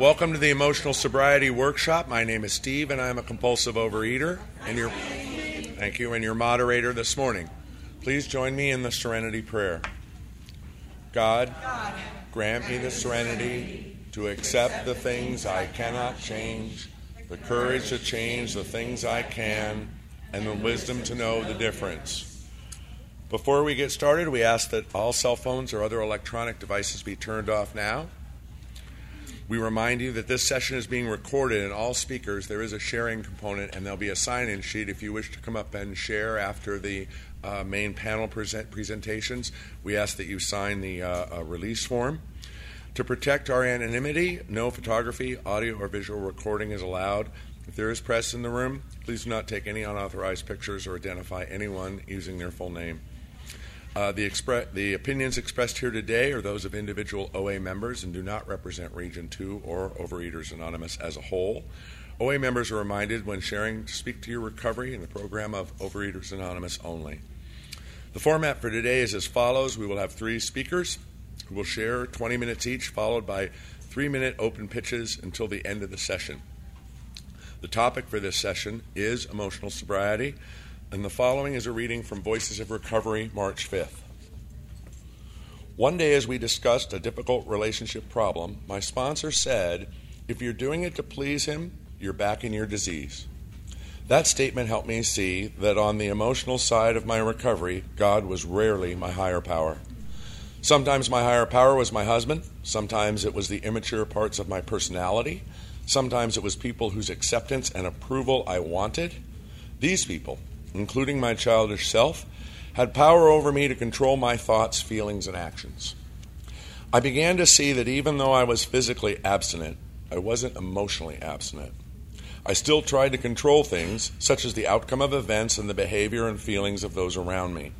Welcome to the Emotional Sobriety Workshop. My name is Steve, and I'm a compulsive overeater. And your thank you, and your moderator this morning. Please join me in the Serenity Prayer. God, grant me the serenity to accept the things I cannot change, the courage to change the things I can, and the wisdom to know the difference. Before we get started, we ask that all cell phones or other electronic devices be turned off now. We remind you that this session is being recorded, and all speakers, there is a sharing component, and there'll be a sign in sheet if you wish to come up and share after the uh, main panel present presentations. We ask that you sign the uh, release form. To protect our anonymity, no photography, audio, or visual recording is allowed. If there is press in the room, please do not take any unauthorized pictures or identify anyone using their full name. Uh, the, expre- the, opinions expressed here today are those of individual OA members and do not represent Region 2 or Overeaters Anonymous as a whole. OA members are reminded when sharing to speak to your recovery in the program of Overeaters Anonymous only. The format for today is as follows We will have three speakers who will share 20 minutes each, followed by three minute open pitches until the end of the session. The topic for this session is emotional sobriety. And the following is a reading from Voices of Recovery, March 5th. One day, as we discussed a difficult relationship problem, my sponsor said, If you're doing it to please him, you're back in your disease. That statement helped me see that on the emotional side of my recovery, God was rarely my higher power. Sometimes my higher power was my husband, sometimes it was the immature parts of my personality, sometimes it was people whose acceptance and approval I wanted. These people, including my childish self, had power over me to control my thoughts, feelings, and actions. I began to see that even though I was physically abstinent, I wasn't emotionally abstinent. I still tried to control things, such as the outcome of events and the behavior and feelings of those around me.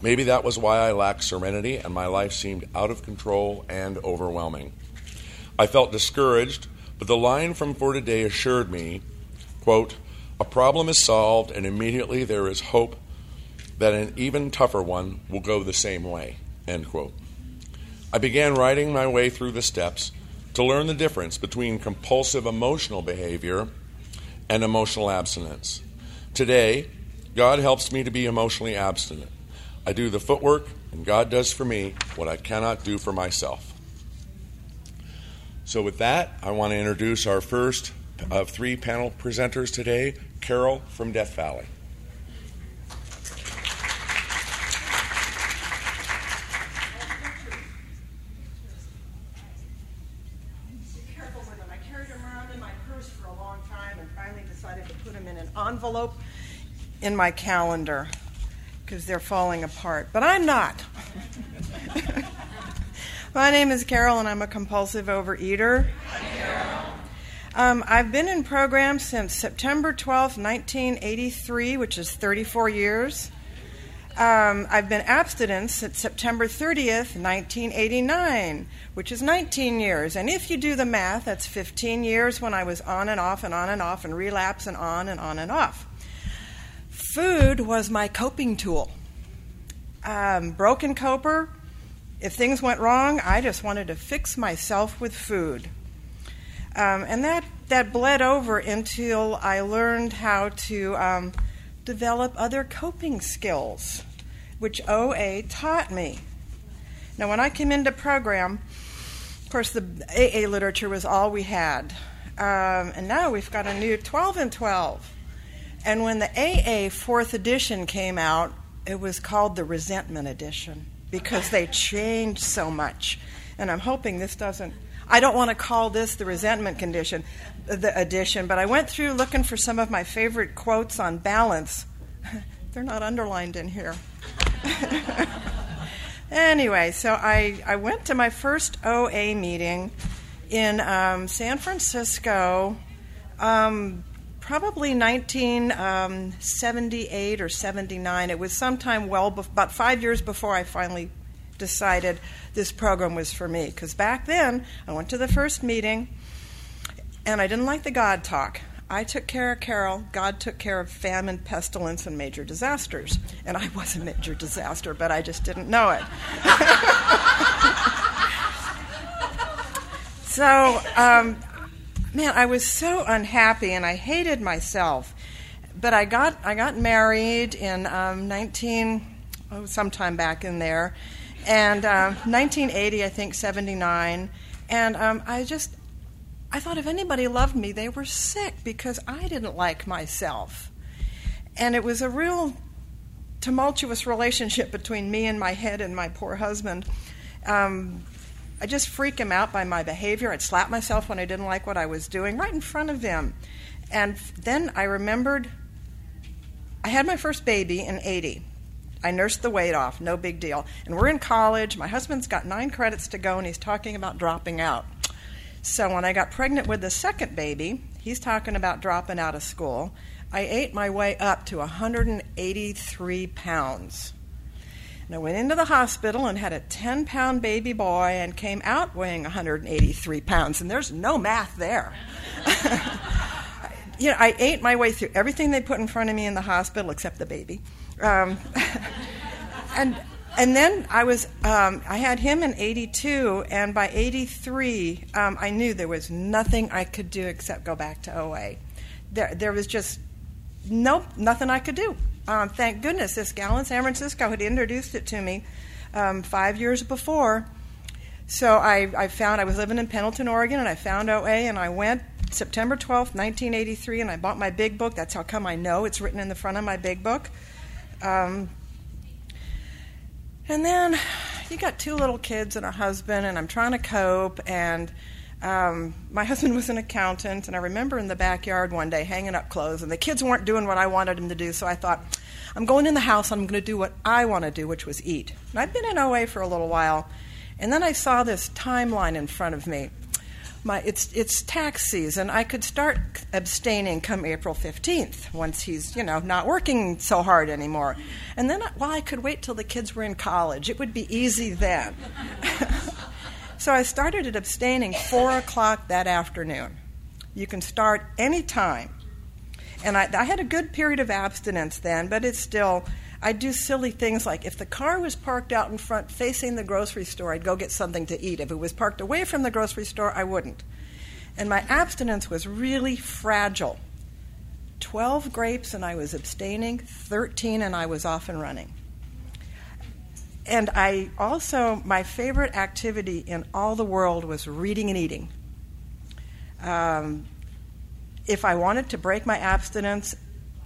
Maybe that was why I lacked serenity and my life seemed out of control and overwhelming. I felt discouraged, but the line from For Today assured me, quote, a problem is solved, and immediately there is hope that an even tougher one will go the same way. End quote. I began writing my way through the steps to learn the difference between compulsive emotional behavior and emotional abstinence. Today, God helps me to be emotionally abstinent. I do the footwork, and God does for me what I cannot do for myself. So, with that, I want to introduce our first of three panel presenters today Carol from Death Valley. I carried them around in my purse for a long time and finally decided to put them in an envelope in my calendar because they're falling apart. But I'm not. my name is Carol, and I'm a compulsive overeater. Um, I've been in program since September 12, 1983, which is 34 years. Um, I've been abstinent since September 30th, 1989, which is 19 years. And if you do the math, that's 15 years when I was on and off and on and off and relapse and on and on and off. Food was my coping tool. Um, broken coper, if things went wrong, I just wanted to fix myself with food. Um, and that, that bled over until I learned how to um, develop other coping skills, which OA taught me. Now, when I came into program, of course, the AA literature was all we had. Um, and now we've got a new 12 and 12. And when the AA fourth edition came out, it was called the Resentment Edition because they changed so much. And I'm hoping this doesn't I don't want to call this the resentment condition, the addition, but I went through looking for some of my favorite quotes on balance. They're not underlined in here. anyway, so I, I went to my first OA meeting in um, San Francisco, um, probably 1978 um, or 79. It was sometime well, be- about five years before I finally decided this program was for me. Because back then, I went to the first meeting and I didn't like the God talk. I took care of Carol. God took care of famine, pestilence, and major disasters. And I was a major disaster, but I just didn't know it. so um, man, I was so unhappy and I hated myself. But I got I got married in um, 19 oh, sometime back in there, and uh, 1980 I think 79, and um, I just I thought if anybody loved me, they were sick because I didn't like myself, and it was a real tumultuous relationship between me and my head and my poor husband. Um, I just freak him out by my behavior. I'd slap myself when I didn't like what I was doing right in front of him. And then I remembered I had my first baby in 80. I nursed the weight off, no big deal. And we're in college. My husband's got nine credits to go, and he's talking about dropping out. So when I got pregnant with the second baby, he's talking about dropping out of school. I ate my way up to 183 pounds. And I went into the hospital and had a 10 pound baby boy and came out weighing 183 pounds. And there's no math there. you know, I ate my way through everything they put in front of me in the hospital except the baby. Um, and and then I was um, I had him in '82, and by '83, um, I knew there was nothing I could do except go back to OA. There, there was just nope, nothing I could do. Um, thank goodness this gal in San Francisco had introduced it to me um, five years before. So I, I found I was living in Pendleton, Oregon, and I found OA, and I went September 12th, 1983, and I bought my big book. That's how come I know it's written in the front of my big book. Um, and then you got two little kids and a husband, and I'm trying to cope, and um, my husband was an accountant, and I remember in the backyard one day hanging up clothes, and the kids weren't doing what I wanted them to do, so I thought, I'm going in the house, I'm going to do what I want to do, which was eat. And I'd been in OA for a little while, and then I saw this timeline in front of me. My, it's, it's tax season. I could start abstaining come April 15th once he's, you know, not working so hard anymore. And then, well, I could wait till the kids were in college. It would be easy then. So I started at abstaining 4 o'clock that afternoon. You can start any time. And I, I, had a good period of abstinence then, but it's still, I do silly things like if the car was parked out in front facing the grocery store, I'd go get something to eat. If it was parked away from the grocery store, I wouldn't. And my abstinence was really fragile. 12 grapes and I was abstaining, 13 and I was off and running and I also, my favorite activity in all the world was reading and eating. Um, if I wanted to break my abstinence,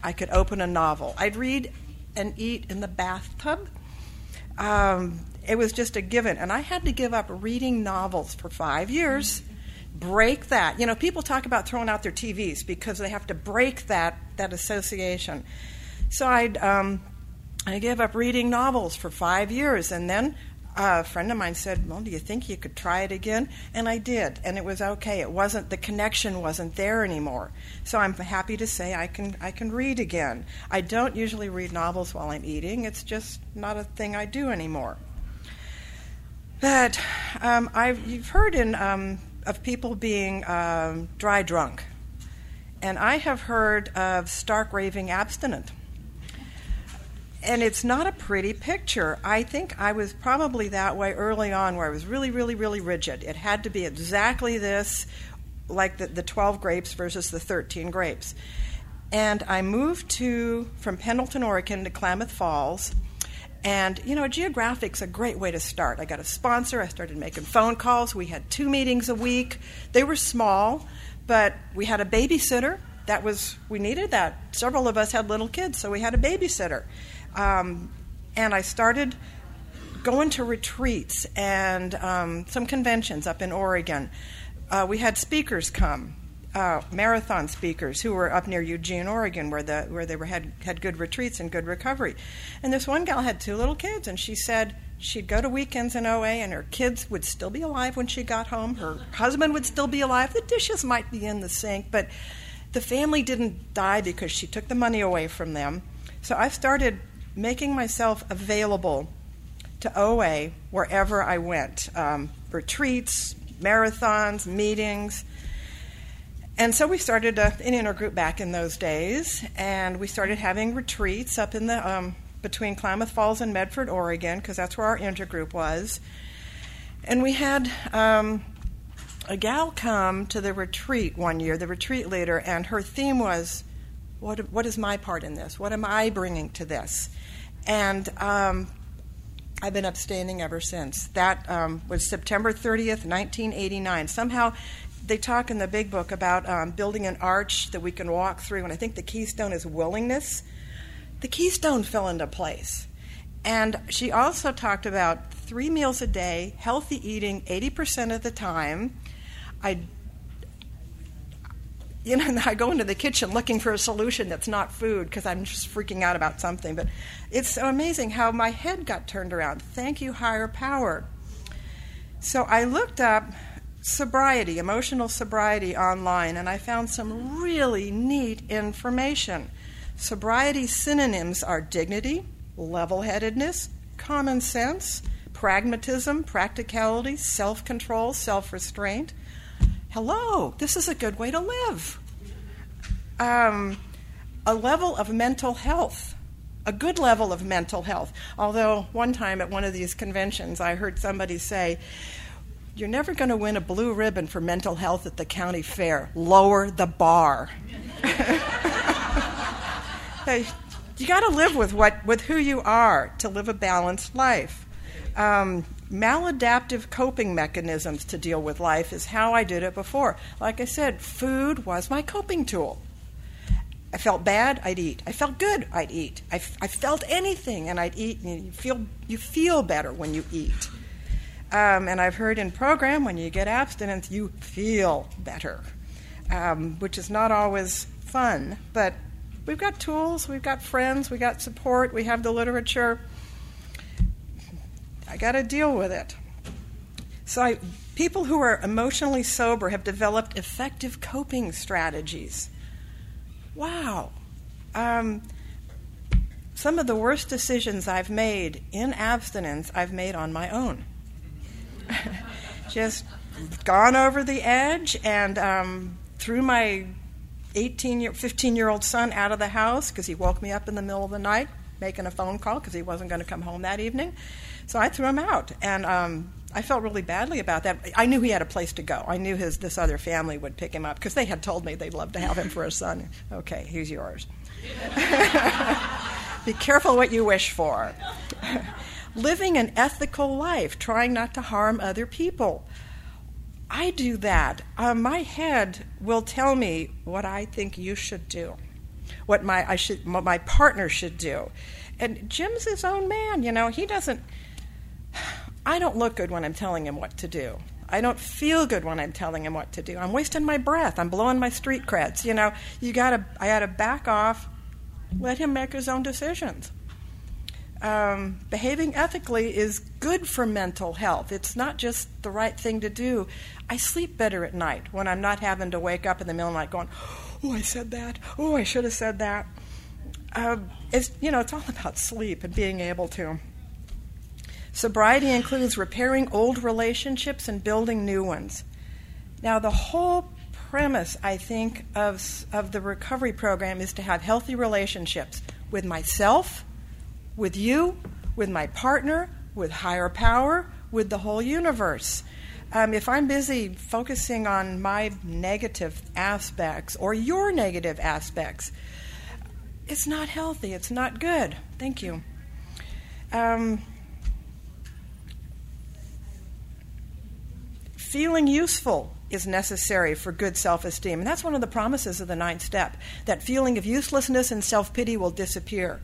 I could open a novel. I'd read and eat in the bathtub. Um, it was just a given. And I had to give up reading novels for five years. Break that. You know, people talk about throwing out their TVs because they have to break that, that association. So I'd um, I gave up reading novels for five years, and then a friend of mine said, "Well, do you think you could try it again?" And I did, and it was okay. It wasn't the connection wasn't there anymore. So I'm happy to say I can I can read again. I don't usually read novels while I'm eating. It's just not a thing I do anymore. But um, I've you've heard in um, of people being um, dry drunk, and I have heard of stark raving abstinent and it's not a pretty picture. I think I was probably that way early on, where I was really, really, really rigid. It had to be exactly this, like the, the 12 grapes versus the 13 grapes. And I moved to from Pendleton, Oregon to Klamath Falls. And, you know, geographic's a great way to start. I got a sponsor. I started making phone calls. We had two meetings a week. They were small, but we had a babysitter. That was, we needed that. Several of us had little kids, so we had a babysitter. Um, and I started going to retreats and um, some conventions up in Oregon. Uh, we had speakers come, uh, marathon speakers who were up near Eugene, Oregon, where the where they were had had good retreats and good recovery. And this one gal had two little kids, and she said she'd go to weekends in OA, and her kids would still be alive when she got home. Her husband would still be alive. The dishes might be in the sink, but the family didn't die because she took the money away from them. So I started making myself available to OA wherever I went um, retreats, marathons, meetings. And so we started a, an intergroup back in those days, and we started having retreats up in the um, between Klamath Falls and Medford, Oregon, because that's where our intergroup was. And we had um, a gal come to the retreat one year, the retreat leader, and her theme was, "What what is my part in this? What am I bringing to this?" And um, I've been abstaining ever since. That um, was September 30th, 1989. Somehow, they talk in the big book about um, building an arch that we can walk through, and I think the keystone is willingness. The keystone fell into place. And she also talked about three meals a day, healthy eating 80% of the time. I you know, I go into the kitchen looking for a solution that's not food because I'm just freaking out about something. But it's so amazing how my head got turned around. Thank you, higher power. So I looked up sobriety, emotional sobriety online, and I found some really neat information. Sobriety synonyms are dignity, level headedness, common sense, pragmatism, practicality, self control, self restraint hello, this is a good way to live. Um, a level of mental health, a good level of mental health. Although, one time at one of these conventions, I heard somebody say, You're never going to win a blue ribbon for mental health at the county fair. Lower the bar. you got to live with, what, with who you are to live a balanced life. Um, maladaptive coping mechanisms to deal with life is how I did it before. Like I said, food was my coping tool. I felt bad, I'd eat. I felt good, I'd eat. I, f- I felt anything, and I'd eat. And you feel you feel better when you eat. Um, and I've heard in program when you get abstinence, you feel better, um, which is not always fun. But we've got tools, we've got friends, we got support, we have the literature. I got to deal with it. So, I, people who are emotionally sober have developed effective coping strategies. Wow. Um, some of the worst decisions I've made in abstinence, I've made on my own. Just gone over the edge and um, threw my 18 year, 15 year old son out of the house because he woke me up in the middle of the night making a phone call because he wasn't going to come home that evening. So I threw him out, and um, I felt really badly about that. I knew he had a place to go. I knew his this other family would pick him up because they had told me they'd love to have him for a son. Okay, he's yours. Be careful what you wish for. Living an ethical life, trying not to harm other people. I do that. Uh, my head will tell me what I think you should do, what my I should, what my partner should do, and Jim's his own man. You know, he doesn't I don't look good when I'm telling him what to do. I don't feel good when I'm telling him what to do. I'm wasting my breath. I'm blowing my street creds. You know, you gotta. I gotta back off. Let him make his own decisions. Um, behaving ethically is good for mental health. It's not just the right thing to do. I sleep better at night when I'm not having to wake up in the middle of the night going, "Oh, I said that. Oh, I should have said that." Uh, it's you know, it's all about sleep and being able to. Sobriety includes repairing old relationships and building new ones. Now, the whole premise, I think, of, of the recovery program is to have healthy relationships with myself, with you, with my partner, with higher power, with the whole universe. Um, if I'm busy focusing on my negative aspects or your negative aspects, it's not healthy. It's not good. Thank you. Um, feeling useful is necessary for good self esteem. And that's one of the promises of the ninth step that feeling of uselessness and self pity will disappear.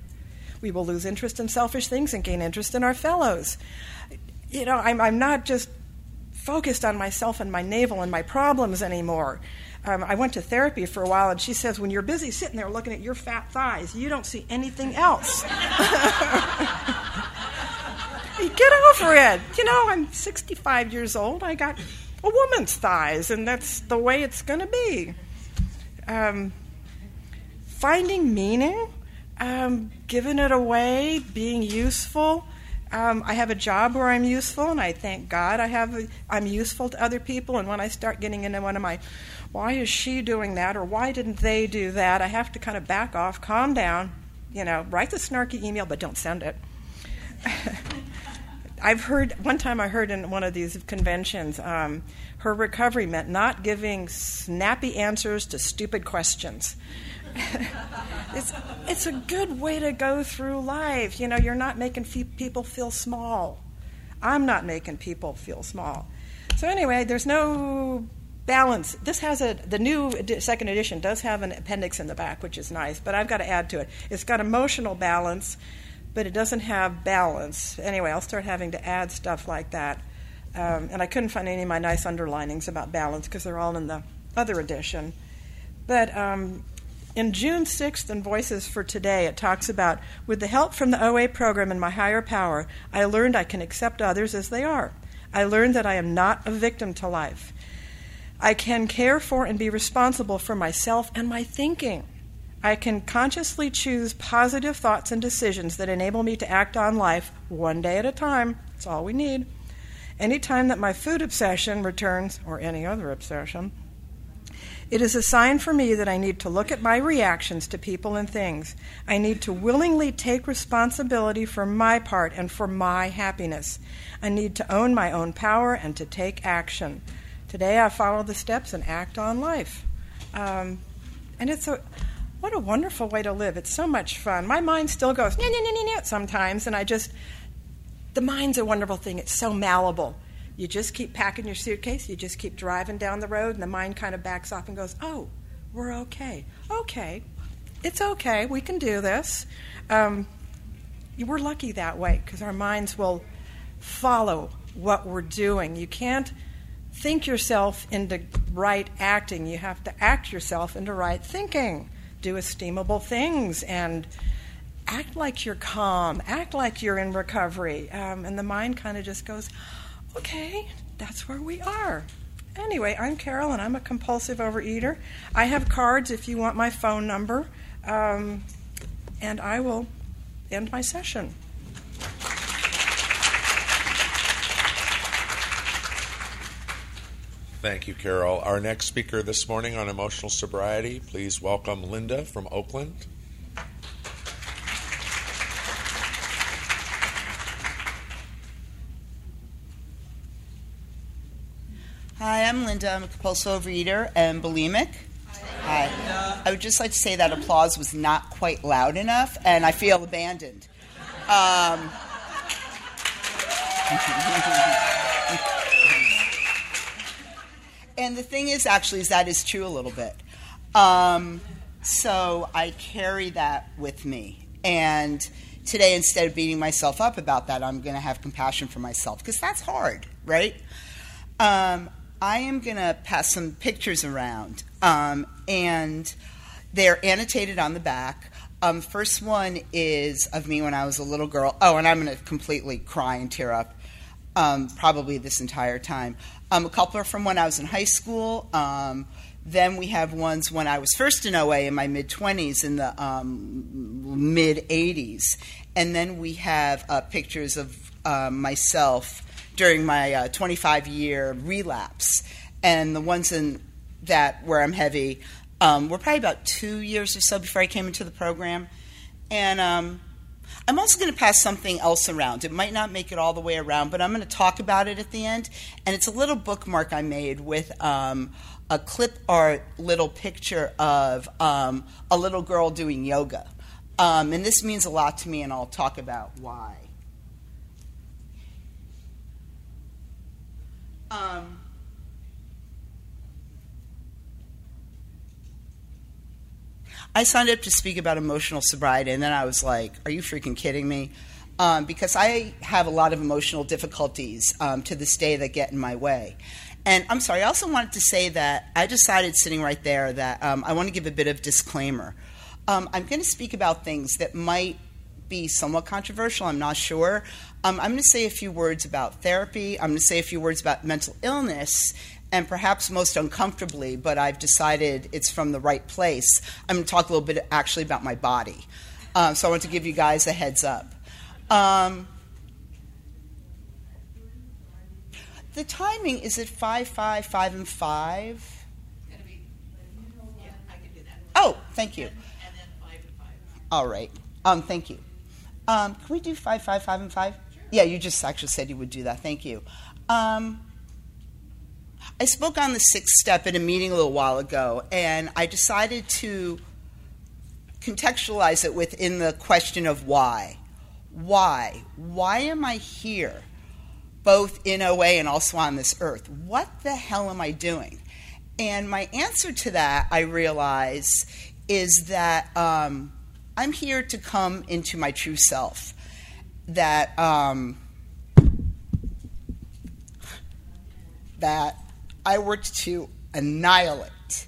We will lose interest in selfish things and gain interest in our fellows. You know, I'm, I'm not just focused on myself and my navel and my problems anymore. Um, I went to therapy for a while, and she says, when you're busy sitting there looking at your fat thighs, you don't see anything else. Get over it. You know, I'm 65 years old. I got a woman's thighs, and that's the way it's going to be. Um, finding meaning, um, giving it away, being useful. Um, I have a job where I'm useful, and I thank God I have. A, I'm useful to other people. And when I start getting into one of my, why is she doing that, or why didn't they do that, I have to kind of back off, calm down. You know, write the snarky email, but don't send it. I've heard one time I heard in one of these conventions, um, her recovery meant not giving snappy answers to stupid questions. it's it's a good way to go through life. You know, you're not making people feel small. I'm not making people feel small. So anyway, there's no balance. This has a the new second edition does have an appendix in the back, which is nice, but I've got to add to it. It's got emotional balance, but it doesn't have balance. Anyway, I'll start having to add stuff like that. Um, and I couldn't find any of my nice underlinings about balance because they're all in the other edition. But um, in June 6th in Voices for Today, it talks about with the help from the OA program and my higher power, I learned I can accept others as they are. I learned that I am not a victim to life. I can care for and be responsible for myself and my thinking. I can consciously choose positive thoughts and decisions that enable me to act on life one day at a time. That's all we need. Any time that my food obsession returns, or any other obsession, it is a sign for me that I need to look at my reactions to people and things. I need to willingly take responsibility for my part and for my happiness. I need to own my own power and to take action. Today I follow the steps and act on life. Um, and it's a what a wonderful way to live. It's so much fun. My mind still goes nah, nah, nah, sometimes, and I just the mind's a wonderful thing. It's so malleable. You just keep packing your suitcase, you just keep driving down the road, and the mind kind of backs off and goes, Oh, we're okay. Okay. It's okay. We can do this. Um, we're lucky that way because our minds will follow what we're doing. You can't think yourself into right acting, you have to act yourself into right thinking. Do esteemable things and act like you're calm, act like you're in recovery. Um, and the mind kind of just goes, okay, that's where we are. Anyway, I'm Carol and I'm a compulsive overeater. I have cards if you want my phone number, um, and I will end my session. Thank you, Carol. Our next speaker this morning on emotional sobriety, please welcome Linda from Oakland. Hi, I'm Linda. I'm a compulsive overeater and bulimic. Hi. Hi. I would just like to say that applause was not quite loud enough, and I feel abandoned. Um, and the thing is, actually, is that is true a little bit. Um, so I carry that with me, and today, instead of beating myself up about that, I'm going to have compassion for myself because that's hard, right? Um, I am going to pass some pictures around, um, and they're annotated on the back. Um, first one is of me when I was a little girl. Oh, and I'm going to completely cry and tear up, um, probably this entire time. Um, a couple are from when I was in high school. Um, then we have ones when I was first in OA in my mid 20s, in the um, mid 80s. And then we have uh, pictures of uh, myself during my uh, 25 year relapse. And the ones in that where I'm heavy um, were probably about two years or so before I came into the program. And um, I'm also going to pass something else around. It might not make it all the way around, but I'm going to talk about it at the end. And it's a little bookmark I made with um, a clip art little picture of um, a little girl doing yoga. Um, and this means a lot to me, and I'll talk about why. Um, I signed up to speak about emotional sobriety, and then I was like, "Are you freaking kidding me?" Um, because I have a lot of emotional difficulties um, to this day that get in my way. And I'm sorry, I also wanted to say that I decided sitting right there that um, I want to give a bit of disclaimer. Um, I'm going to speak about things that might be somewhat controversial, I'm not sure. Um, I'm going to say a few words about therapy. I'm going to say a few words about mental illness, and perhaps most uncomfortably, but I've decided it's from the right place. I'm going to talk a little bit actually about my body. Um, so I want to give you guys a heads up. Um, the timing is it 5 5, 5 and 5? Oh, thank you. All right. Um, thank you. Um, can we do 5 5, 5 and 5? Yeah, you just actually said you would do that. Thank you. Um, I spoke on the sixth step at a meeting a little while ago, and I decided to contextualize it within the question of why. Why? Why am I here, both in OA and also on this earth? What the hell am I doing? And my answer to that, I realize, is that um, I'm here to come into my true self. That um, that I worked to annihilate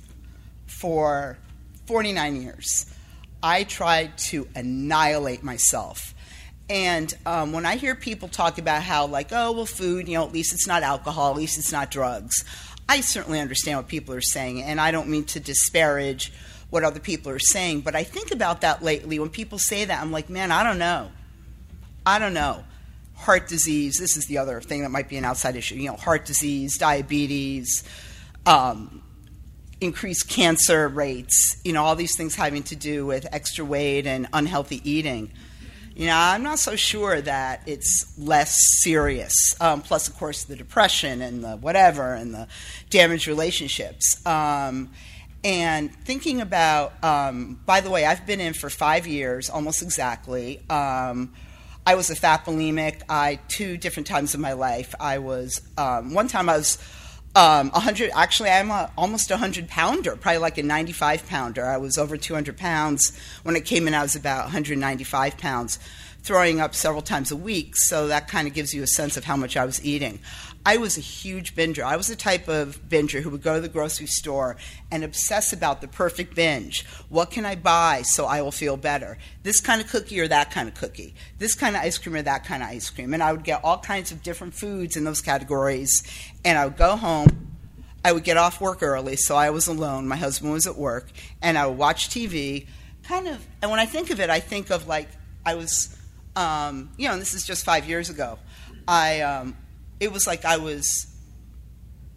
for 49 years. I tried to annihilate myself. And um, when I hear people talk about how, like, oh, well, food, you know, at least it's not alcohol, at least it's not drugs, I certainly understand what people are saying, and I don't mean to disparage what other people are saying, but I think about that lately. When people say that, I'm like, man, I don't know. I don't know. Heart disease, this is the other thing that might be an outside issue. You know, heart disease, diabetes, um, increased cancer rates, you know, all these things having to do with extra weight and unhealthy eating. You know, I'm not so sure that it's less serious. Um, plus, of course, the depression and the whatever and the damaged relationships. Um, and thinking about, um, by the way, I've been in for five years, almost exactly. I was a fat bulimic. I two different times in my life. I was um, one time I was um, 100. Actually, I'm a, almost a 100 pounder, probably like a 95 pounder. I was over 200 pounds when it came in. I was about 195 pounds, throwing up several times a week. So that kind of gives you a sense of how much I was eating. I was a huge binger. I was the type of binger who would go to the grocery store and obsess about the perfect binge. What can I buy so I will feel better? This kind of cookie or that kind of cookie? This kind of ice cream or that kind of ice cream? And I would get all kinds of different foods in those categories. And I would go home. I would get off work early, so I was alone. My husband was at work. And I would watch TV. Kind of, and when I think of it, I think of like I was, um, you know, and this is just five years ago. I, um, it was like I was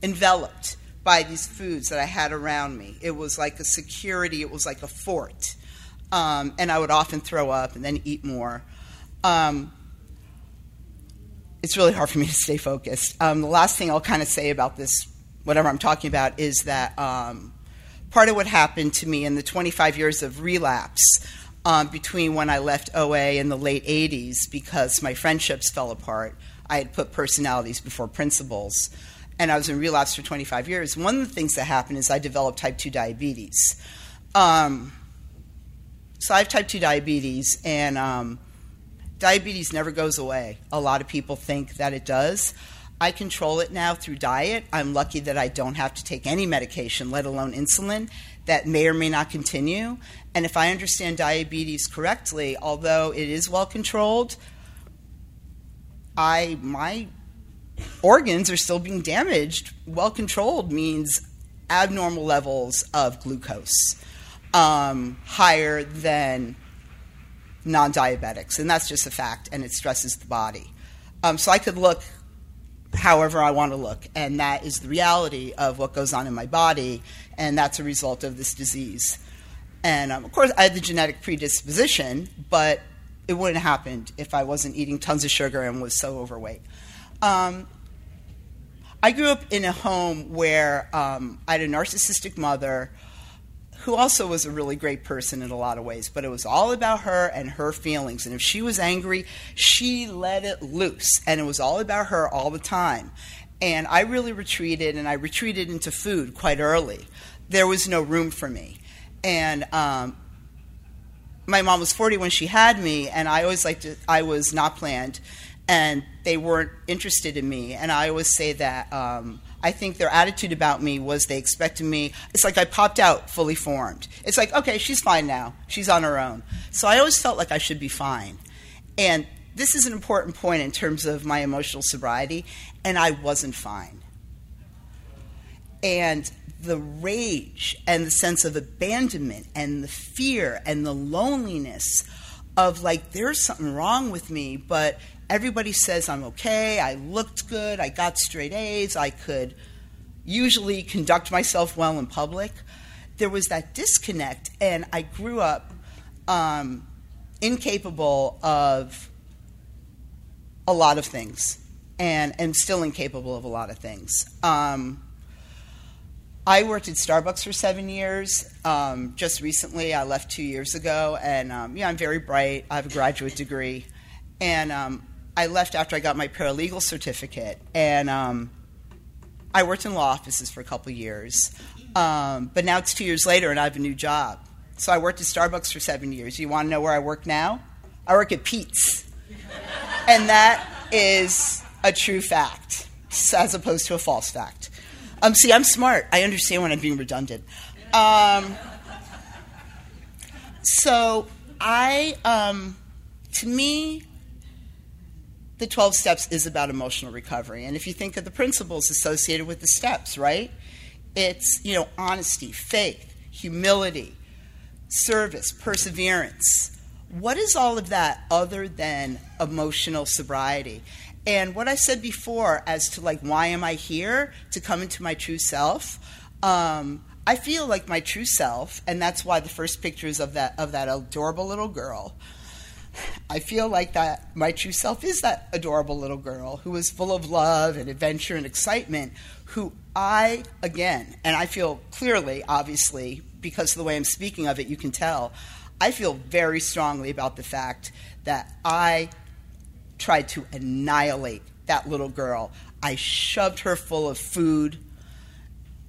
enveloped by these foods that I had around me. It was like a security, it was like a fort. Um, and I would often throw up and then eat more. Um, it's really hard for me to stay focused. Um, the last thing I'll kind of say about this, whatever I'm talking about, is that um, part of what happened to me in the 25 years of relapse um, between when I left OA in the late 80s because my friendships fell apart I had put personalities before principles, and I was in relapse for 25 years. One of the things that happened is I developed type 2 diabetes. Um, so I have type 2 diabetes, and um, diabetes never goes away. A lot of people think that it does. I control it now through diet. I'm lucky that I don't have to take any medication, let alone insulin, that may or may not continue. And if I understand diabetes correctly, although it is well controlled, I my organs are still being damaged. Well controlled means abnormal levels of glucose, um, higher than non diabetics. And that's just a fact, and it stresses the body. Um, so I could look however I want to look, and that is the reality of what goes on in my body, and that's a result of this disease. And um, of course, I had the genetic predisposition, but it wouldn't have happened if I wasn't eating tons of sugar and was so overweight. Um, I grew up in a home where um, I had a narcissistic mother who also was a really great person in a lot of ways, but it was all about her and her feelings. And if she was angry, she let it loose. And it was all about her all the time. And I really retreated, and I retreated into food quite early. There was no room for me. And um, my mom was 40 when she had me, and I always liked to, I was not planned, and they weren't interested in me. And I always say that um, I think their attitude about me was they expected me. It's like I popped out fully formed. It's like, okay, she's fine now. She's on her own. So I always felt like I should be fine. And this is an important point in terms of my emotional sobriety, and I wasn't fine. And the rage and the sense of abandonment and the fear and the loneliness of like there's something wrong with me but everybody says i'm okay i looked good i got straight a's i could usually conduct myself well in public there was that disconnect and i grew up um, incapable of a lot of things and am still incapable of a lot of things. Um, I worked at Starbucks for seven years. Um, just recently, I left two years ago, and um, yeah, I'm very bright. I have a graduate degree, and um, I left after I got my paralegal certificate, and um, I worked in law offices for a couple years. Um, but now it's two years later, and I have a new job. So I worked at Starbucks for seven years. You want to know where I work now? I work at Pete's, and that is a true fact, as opposed to a false fact. Um, see, I'm smart. I understand when I'm being redundant. Um, so I, um, to me, the 12 steps is about emotional recovery. And if you think of the principles associated with the steps, right? It's, you know, honesty, faith, humility, service, perseverance. What is all of that other than emotional sobriety? And what I said before as to like why am I here to come into my true self? Um, I feel like my true self, and that's why the first pictures of that of that adorable little girl. I feel like that my true self is that adorable little girl who is full of love and adventure and excitement, who I, again, and I feel clearly, obviously, because of the way I'm speaking of it, you can tell, I feel very strongly about the fact that I tried to annihilate that little girl. I shoved her full of food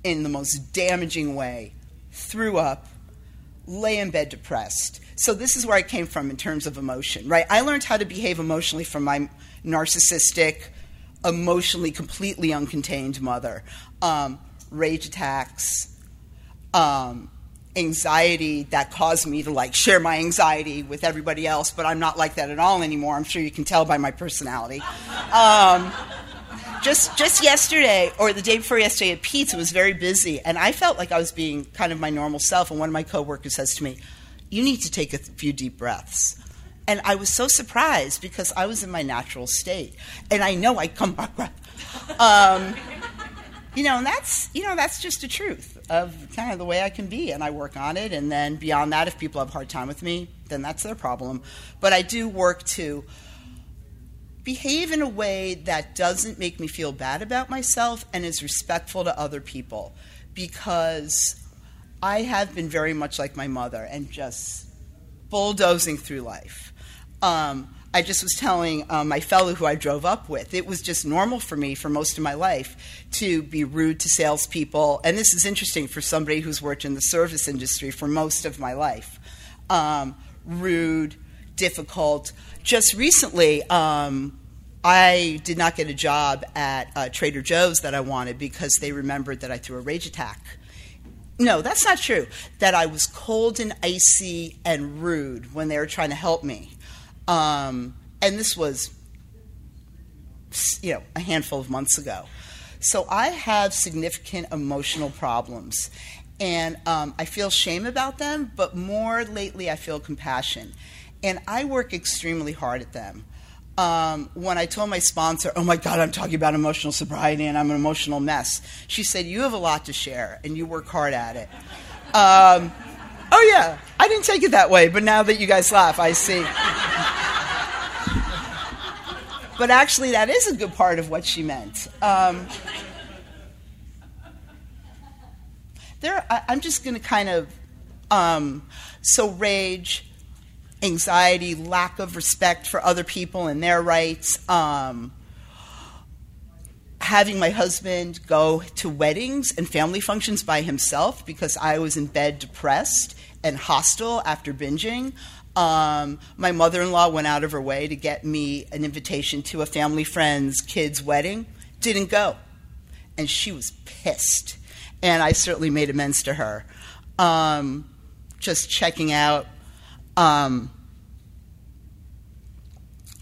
in the most damaging way, threw up, lay in bed depressed. So this is where I came from in terms of emotion, right? I learned how to behave emotionally from my narcissistic, emotionally completely uncontained mother. Um, rage attacks, um, anxiety that caused me to like share my anxiety with everybody else, but I'm not like that at all anymore. I'm sure you can tell by my personality. Um, just just yesterday or the day before yesterday at Pete's, it was very busy, and I felt like I was being kind of my normal self. And one of my coworkers says to me, "You need to take a few deep breaths." And I was so surprised because I was in my natural state, and I know I come back. Um, you know, and that's you know that's just the truth of kind of the way I can be, and I work on it. And then beyond that, if people have a hard time with me, then that's their problem. But I do work to behave in a way that doesn't make me feel bad about myself and is respectful to other people, because I have been very much like my mother and just bulldozing through life. Um, I just was telling um, my fellow who I drove up with, it was just normal for me for most of my life to be rude to salespeople. And this is interesting for somebody who's worked in the service industry for most of my life. Um, rude, difficult. Just recently, um, I did not get a job at uh, Trader Joe's that I wanted because they remembered that I threw a rage attack. No, that's not true. That I was cold and icy and rude when they were trying to help me. Um, and this was, you know, a handful of months ago. So I have significant emotional problems. And um, I feel shame about them, but more lately, I feel compassion. And I work extremely hard at them. Um, when I told my sponsor, oh my God, I'm talking about emotional sobriety and I'm an emotional mess, she said, You have a lot to share and you work hard at it. Um, oh, yeah, I didn't take it that way, but now that you guys laugh, I see. But actually, that is a good part of what she meant. Um, there, I, am just going to kind of. Um, so, rage, anxiety, lack of respect for other people and their rights. Um, having my husband go to weddings and family functions by himself because I was in bed depressed and hostile after binging. Um, my mother in law went out of her way to get me an invitation to a family friend's kid's wedding. Didn't go. And she was pissed. And I certainly made amends to her. Um, just checking out. Um,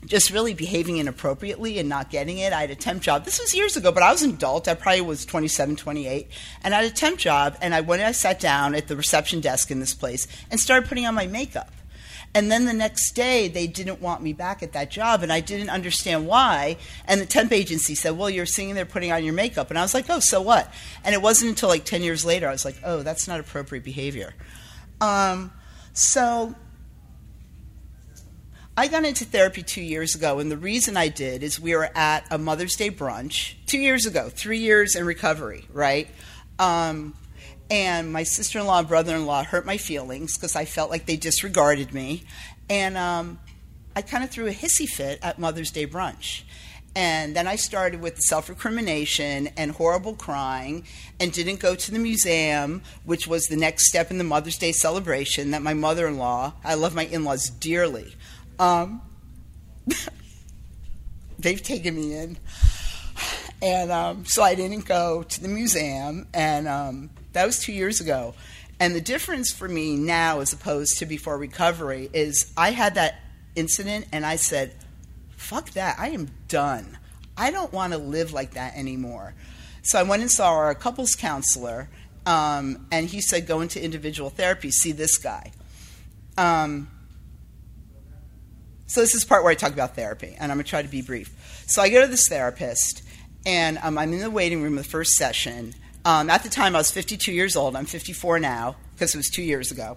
just really behaving inappropriately and not getting it. I had a temp job. This was years ago, but I was an adult. I probably was 27, 28. And I had a temp job, and I went and I sat down at the reception desk in this place and started putting on my makeup. And then the next day, they didn't want me back at that job, and I didn't understand why. And the temp agency said, Well, you're sitting there putting on your makeup. And I was like, Oh, so what? And it wasn't until like 10 years later, I was like, Oh, that's not appropriate behavior. Um, so I got into therapy two years ago, and the reason I did is we were at a Mother's Day brunch two years ago, three years in recovery, right? Um, and my sister in law and brother in law hurt my feelings because I felt like they disregarded me. And um, I kind of threw a hissy fit at Mother's Day brunch. And then I started with self recrimination and horrible crying and didn't go to the museum, which was the next step in the Mother's Day celebration that my mother in law, I love my in laws dearly. Um, they've taken me in. And um, so I didn't go to the museum. And um, that was two years ago. And the difference for me now, as opposed to before recovery, is I had that incident and I said, fuck that. I am done. I don't want to live like that anymore. So I went and saw our couples counselor, um, and he said, go into individual therapy, see this guy. Um, so this is part where I talk about therapy, and I'm to try to be brief. So I go to this therapist, and um, I'm in the waiting room of the first session. Um, at the time, I was 52 years old. I'm 54 now, because it was two years ago.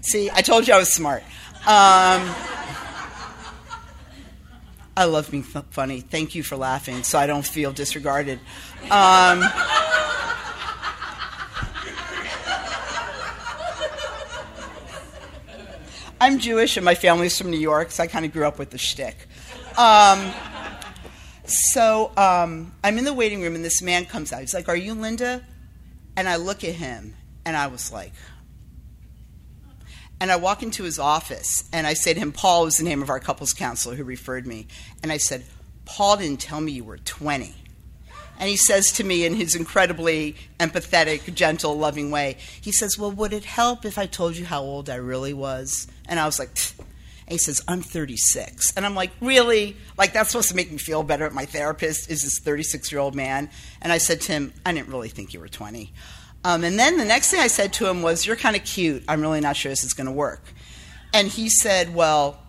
See, I told you I was smart. Um, I love being f- funny. Thank you for laughing, so I don't feel disregarded. Um, I'm Jewish, and my family's from New York, so I kind of grew up with the shtick. Um, so um, I'm in the waiting room, and this man comes out. He's like, "Are you Linda?" And I look at him, and I was like, and I walk into his office and I say to him, Paul was the name of our couples counselor who referred me. And I said, Paul didn't tell me you were 20. And he says to me in his incredibly empathetic, gentle, loving way, he says, Well, would it help if I told you how old I really was? And I was like. And he says, I'm 36. And I'm like, Really? Like, that's supposed to make me feel better my therapist, is this 36 year old man? And I said to him, I didn't really think you were 20. Um, and then the next thing I said to him was, You're kind of cute. I'm really not sure this is going to work. And he said, Well,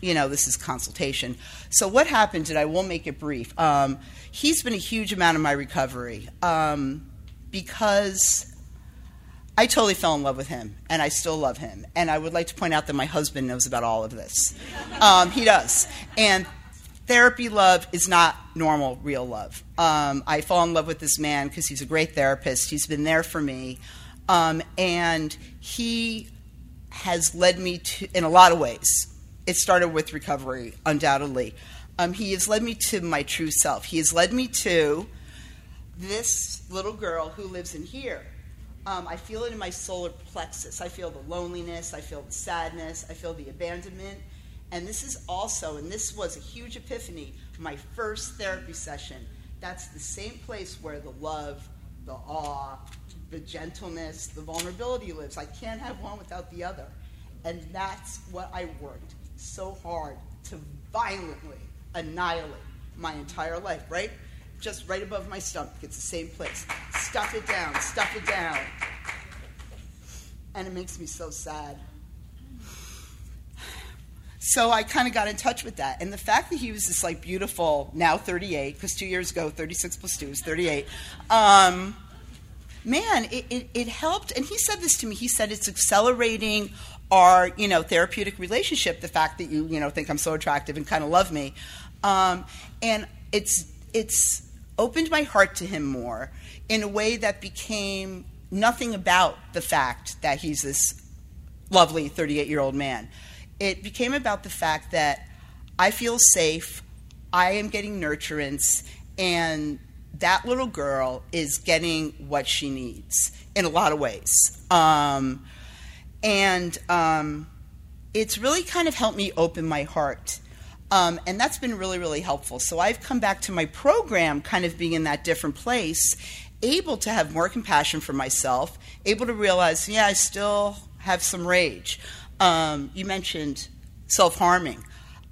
you know, this is consultation. So what happened, and I will make it brief, um, he's been a huge amount of my recovery um, because I totally fell in love with him, and I still love him. And I would like to point out that my husband knows about all of this. Um, he does. And therapy love is not normal, real love. Um, I fall in love with this man because he's a great therapist. He's been there for me. Um, and he has led me to, in a lot of ways. It started with recovery, undoubtedly. Um, he has led me to my true self. He has led me to this little girl who lives in here. Um, I feel it in my solar plexus. I feel the loneliness, I feel the sadness, I feel the abandonment. And this is also, and this was a huge epiphany, my first therapy session. That's the same place where the love, the awe, the gentleness, the vulnerability lives. I can't have one without the other. And that's what I worked so hard to violently annihilate my entire life, right? Just right above my stomach. It's the same place. Stuff it down, stuff it down. And it makes me so sad. So I kind of got in touch with that. And the fact that he was this like beautiful, now 38, because two years ago, 36 plus 2 is 38. Um, man, it, it, it helped. And he said this to me. He said it's accelerating our, you know, therapeutic relationship. The fact that you, you know, think I'm so attractive and kind of love me, um, and it's it's opened my heart to him more in a way that became nothing about the fact that he's this lovely 38 year old man. It became about the fact that I feel safe, I am getting nurturance, and that little girl is getting what she needs in a lot of ways. Um, and um, it's really kind of helped me open my heart. Um, and that's been really, really helpful. So I've come back to my program kind of being in that different place, able to have more compassion for myself, able to realize, yeah, I still have some rage. Um, you mentioned self harming.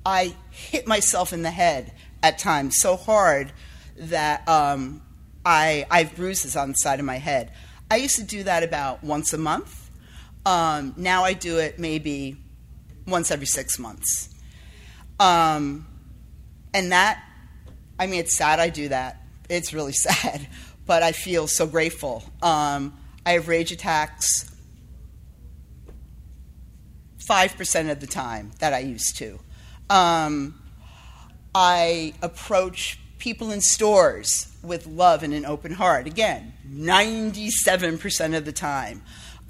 I hit myself in the head at times so hard that um, I, I have bruises on the side of my head. I used to do that about once a month. Um, now I do it maybe once every six months. Um, and that, I mean, it's sad I do that. It's really sad, but I feel so grateful. Um, I have rage attacks 5% of the time that I used to. Um, I approach people in stores with love and an open heart. Again, 97% of the time.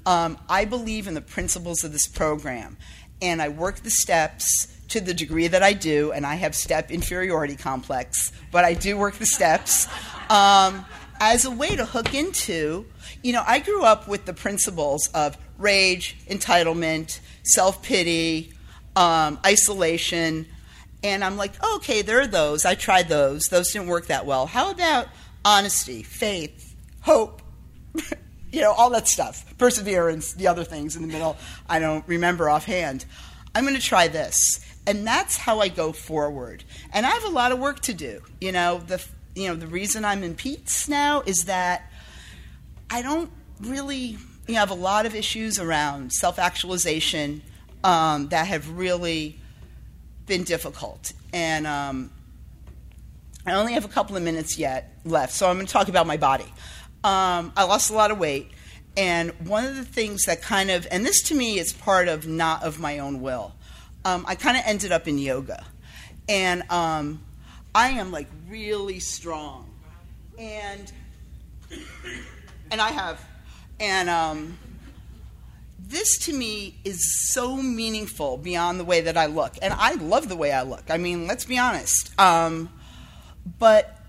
Um, I believe in the principles of this program, and I work the steps to the degree that I do, and I have step inferiority complex, but I do work the steps um, as a way to hook into. You know, I grew up with the principles of rage, entitlement, self pity, um, isolation, and I'm like, okay, there are those. I tried those. Those didn't work that well. How about honesty, faith, hope? you know, all that stuff. Perseverance, the other things in the middle, I don't remember offhand. I'm going to try this. And that's how I go forward. And I have a lot of work to do. You know, the you know, the reason I'm in Pete's now is that I don't really you know, have a lot of issues around self-actualization um, that have really been difficult. And um, I only have a couple of minutes yet left, so I'm going to talk about my body. Um, I lost a lot of weight, and one of the things that kind of, and this to me is part of not of my own will. Um, I kind of ended up in yoga, and um, I am like really strong, and and I have, and um, this to me is so meaningful beyond the way that I look, and I love the way I look. I mean, let's be honest. Um, but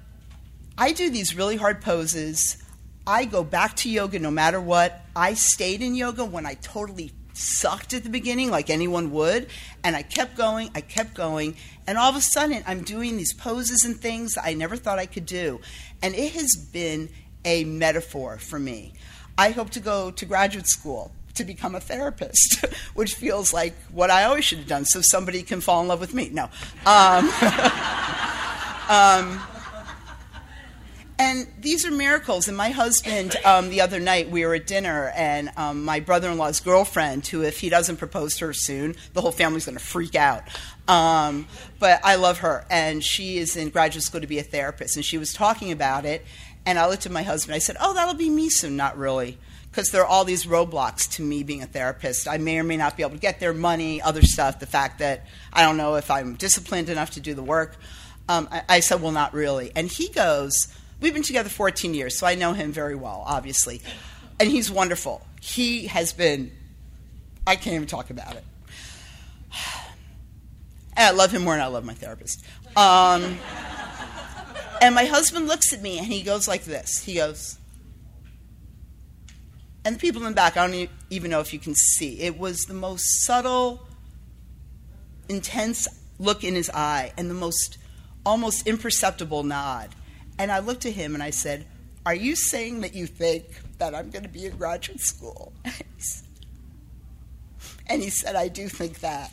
I do these really hard poses. I go back to yoga no matter what. I stayed in yoga when I totally sucked at the beginning, like anyone would, and I kept going, I kept going, and all of a sudden I'm doing these poses and things I never thought I could do. And it has been a metaphor for me. I hope to go to graduate school to become a therapist, which feels like what I always should have done so somebody can fall in love with me. No. Um, um, and these are miracles. And my husband, um, the other night, we were at dinner, and um, my brother in law's girlfriend, who, if he doesn't propose to her soon, the whole family's going to freak out. Um, but I love her, and she is in graduate school to be a therapist. And she was talking about it, and I looked at my husband. I said, Oh, that'll be me soon. Not really. Because there are all these roadblocks to me being a therapist. I may or may not be able to get their money, other stuff, the fact that I don't know if I'm disciplined enough to do the work. Um, I, I said, Well, not really. And he goes, We've been together 14 years, so I know him very well, obviously. And he's wonderful. He has been, I can't even talk about it. And I love him more than I love my therapist. Um, and my husband looks at me and he goes like this. He goes, and the people in the back, I don't even know if you can see. It was the most subtle, intense look in his eye and the most almost imperceptible nod. And I looked at him and I said, Are you saying that you think that I'm going to be in graduate school? and he said, I do think that.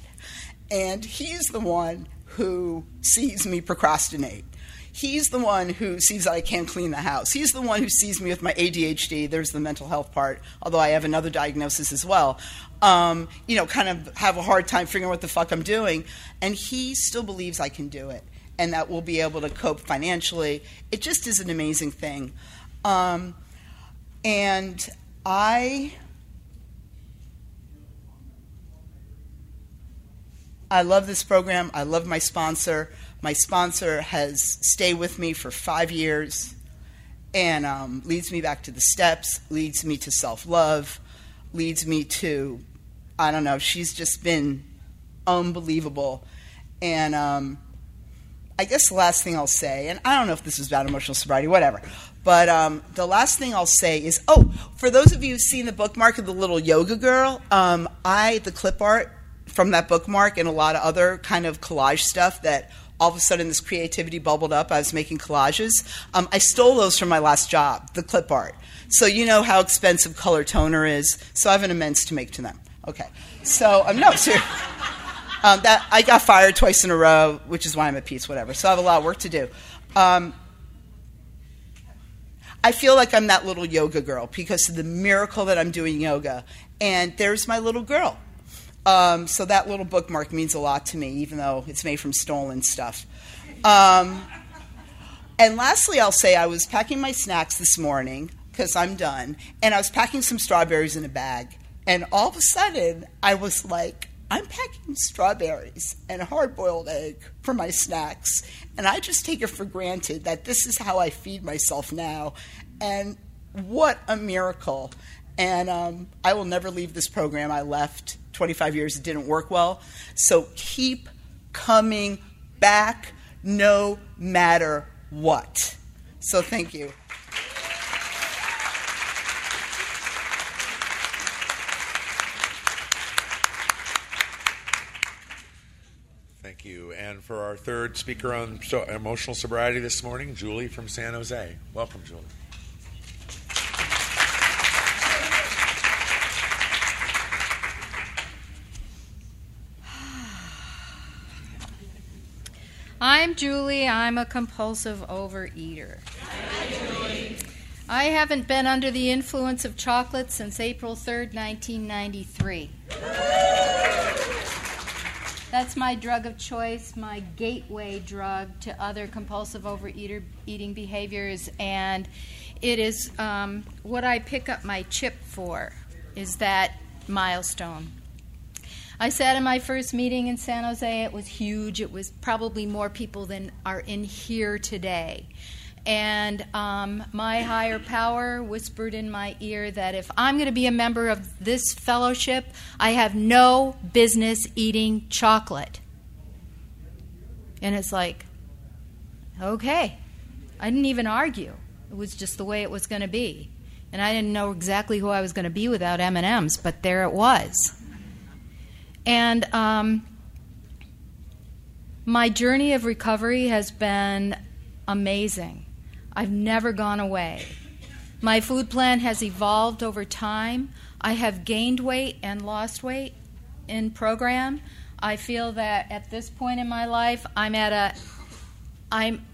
And he's the one who sees me procrastinate. He's the one who sees that I can't clean the house. He's the one who sees me with my ADHD. There's the mental health part, although I have another diagnosis as well. Um, you know, kind of have a hard time figuring out what the fuck I'm doing. And he still believes I can do it and that we'll be able to cope financially. It just is an amazing thing. Um, and I. I love this program. I love my sponsor. My sponsor has stayed with me for five years and um, leads me back to the steps, leads me to self love, leads me to, I don't know, she's just been unbelievable. And um, I guess the last thing I'll say, and I don't know if this is about emotional sobriety, whatever, but um, the last thing I'll say is, oh, for those of you who've seen the bookmark of the little yoga girl, um, I the clip art from that bookmark and a lot of other kind of collage stuff that all of a sudden this creativity bubbled up. I was making collages. Um, I stole those from my last job, the clip art. So you know how expensive color toner is. So I have an immense to make to them. Okay. So um, no, seriously. Um, that I got fired twice in a row, which is why I'm at peace. Whatever. So I have a lot of work to do. Um, I feel like I'm that little yoga girl because of the miracle that I'm doing yoga, and there's my little girl. Um, so that little bookmark means a lot to me, even though it's made from stolen stuff. Um, and lastly, I'll say I was packing my snacks this morning because I'm done, and I was packing some strawberries in a bag, and all of a sudden I was like, I'm packing strawberries and a hard boiled egg for my snacks. And I just take it for granted that this is how I feed myself now. And what a miracle. And um, I will never leave this program. I left 25 years, it didn't work well. So keep coming back no matter what. So thank you. Thank you. And for our third speaker on so- emotional sobriety this morning, Julie from San Jose. Welcome, Julie. I'm Julie. I'm a compulsive overeater. Hi, I haven't been under the influence of chocolate since April 3rd, 1993. That's my drug of choice, my gateway drug to other compulsive overeater eating behaviors, and it is um, what I pick up my chip for. Is that milestone? I sat in my first meeting in San Jose. It was huge. It was probably more people than are in here today. And um, my higher power whispered in my ear that if I'm going to be a member of this fellowship, I have no business eating chocolate. And it's like, okay. I didn't even argue. It was just the way it was going to be. And I didn't know exactly who I was going to be without M&Ms, but there it was. And um, my journey of recovery has been amazing. I've never gone away. My food plan has evolved over time. I have gained weight and lost weight in program. I feel that at this point in my life, I'm at a I'm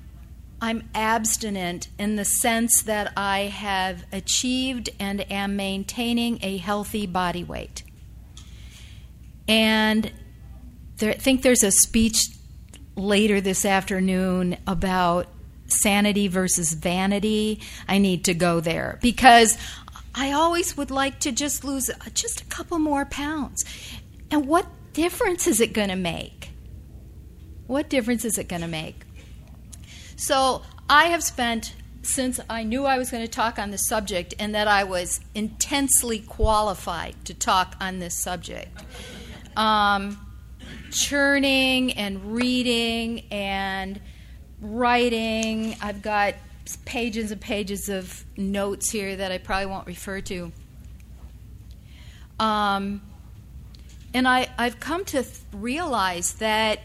I'm abstinent in the sense that I have achieved and am maintaining a healthy body weight. And there, I think there's a speech later this afternoon about sanity versus vanity. I need to go there because I always would like to just lose just a couple more pounds. And what difference is it going to make? What difference is it going to make? So I have spent since I knew I was going to talk on this subject and that I was intensely qualified to talk on this subject um, churning and reading and writing. I've got pages and pages of notes here that I probably won't refer to. Um, and I, I've come to th- realize that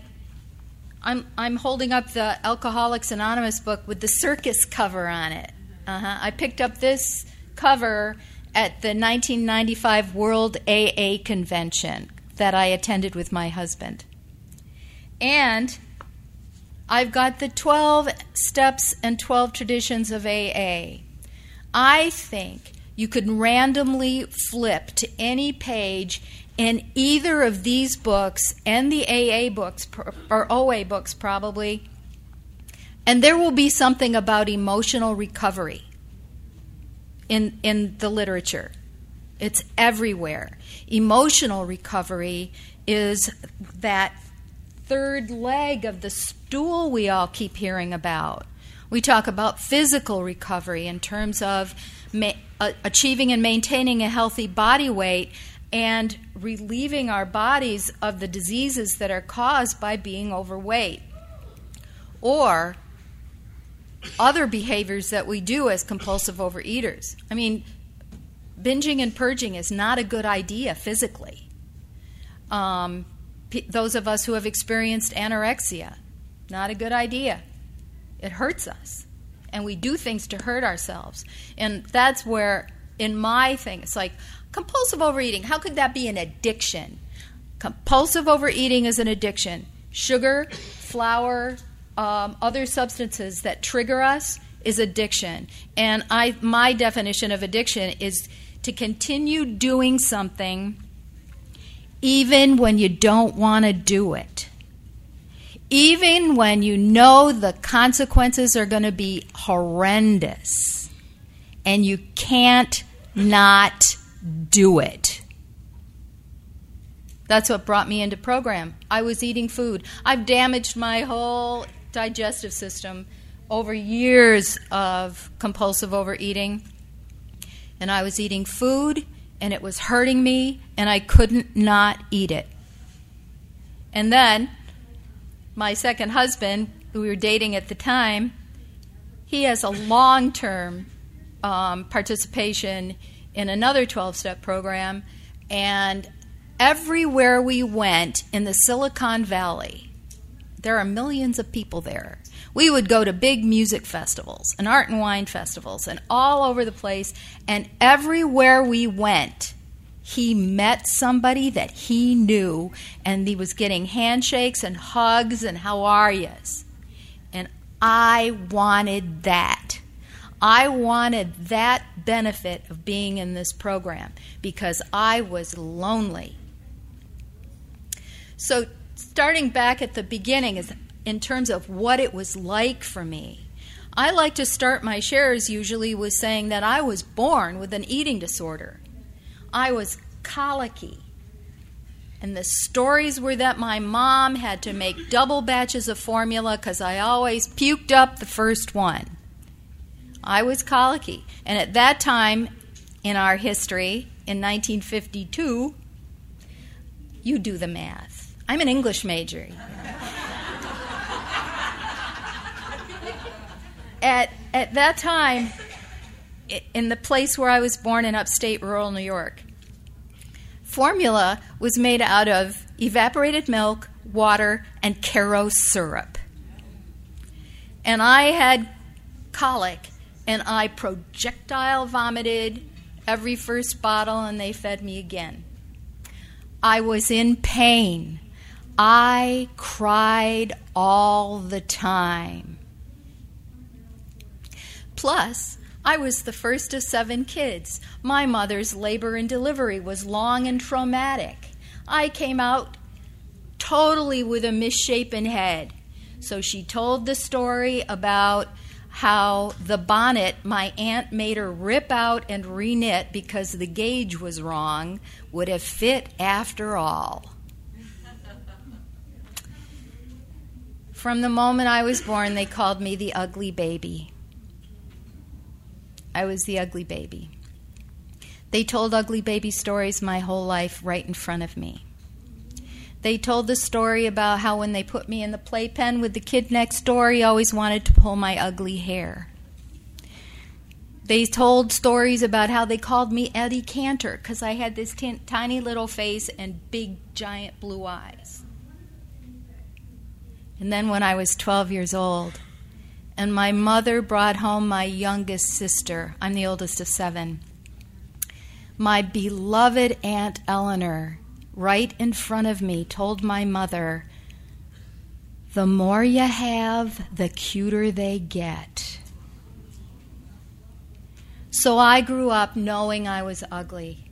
I'm, I'm holding up the Alcoholics Anonymous book with the circus cover on it. Uh-huh. I picked up this cover at the 1995 World AA Convention that I attended with my husband. And I've got the 12 steps and 12 traditions of AA. I think you could randomly flip to any page in either of these books and the AA books, or OA books probably, and there will be something about emotional recovery in, in the literature. It's everywhere. Emotional recovery is that third leg of the stool we all keep hearing about. We talk about physical recovery in terms of ma- uh, achieving and maintaining a healthy body weight and relieving our bodies of the diseases that are caused by being overweight. Or other behaviors that we do as compulsive overeaters. I mean, binging and purging is not a good idea physically. Um, those of us who have experienced anorexia, not a good idea. It hurts us. And we do things to hurt ourselves. And that's where, in my thing, it's like compulsive overeating. How could that be an addiction? Compulsive overeating is an addiction. Sugar, flour, um, other substances that trigger us is addiction. And I, my definition of addiction is to continue doing something even when you don't want to do it. Even when you know the consequences are going to be horrendous and you can't not do it. That's what brought me into program. I was eating food. I've damaged my whole digestive system over years of compulsive overeating. And I was eating food and it was hurting me and I couldn't not eat it. And then my second husband, who we were dating at the time, he has a long term um, participation in another 12 step program. And everywhere we went in the Silicon Valley, there are millions of people there. We would go to big music festivals and art and wine festivals and all over the place. And everywhere we went, he met somebody that he knew and he was getting handshakes and hugs and how are yous. And I wanted that. I wanted that benefit of being in this program because I was lonely. So, starting back at the beginning, is in terms of what it was like for me. I like to start my shares usually with saying that I was born with an eating disorder. I was colicky. And the stories were that my mom had to make double batches of formula because I always puked up the first one. I was colicky. And at that time in our history, in 1952, you do the math. I'm an English major. At, at that time, in the place where I was born in upstate rural New York, formula was made out of evaporated milk, water, and Karo syrup. And I had colic, and I projectile vomited every first bottle, and they fed me again. I was in pain. I cried all the time. Plus, I was the first of seven kids. My mother's labor and delivery was long and traumatic. I came out totally with a misshapen head. So she told the story about how the bonnet my aunt made her rip out and reknit because the gauge was wrong would have fit after all. From the moment I was born, they called me the ugly baby. I was the ugly baby. They told ugly baby stories my whole life right in front of me. They told the story about how when they put me in the playpen with the kid next door, he always wanted to pull my ugly hair. They told stories about how they called me Eddie Cantor because I had this t- tiny little face and big, giant blue eyes. And then when I was 12 years old, and my mother brought home my youngest sister. I'm the oldest of seven. My beloved Aunt Eleanor, right in front of me, told my mother, The more you have, the cuter they get. So I grew up knowing I was ugly,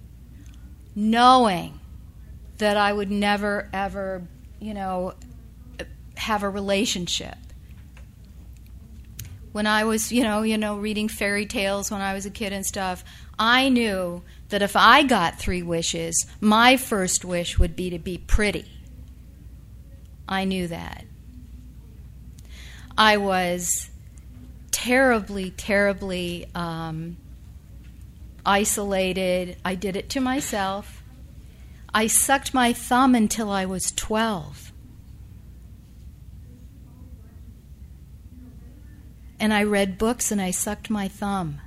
knowing that I would never, ever, you know, have a relationship when I was, you know, you know, reading fairy tales when I was a kid and stuff, I knew that if I got three wishes, my first wish would be to be pretty. I knew that. I was terribly, terribly um, isolated. I did it to myself. I sucked my thumb until I was 12. And I read books and I sucked my thumb.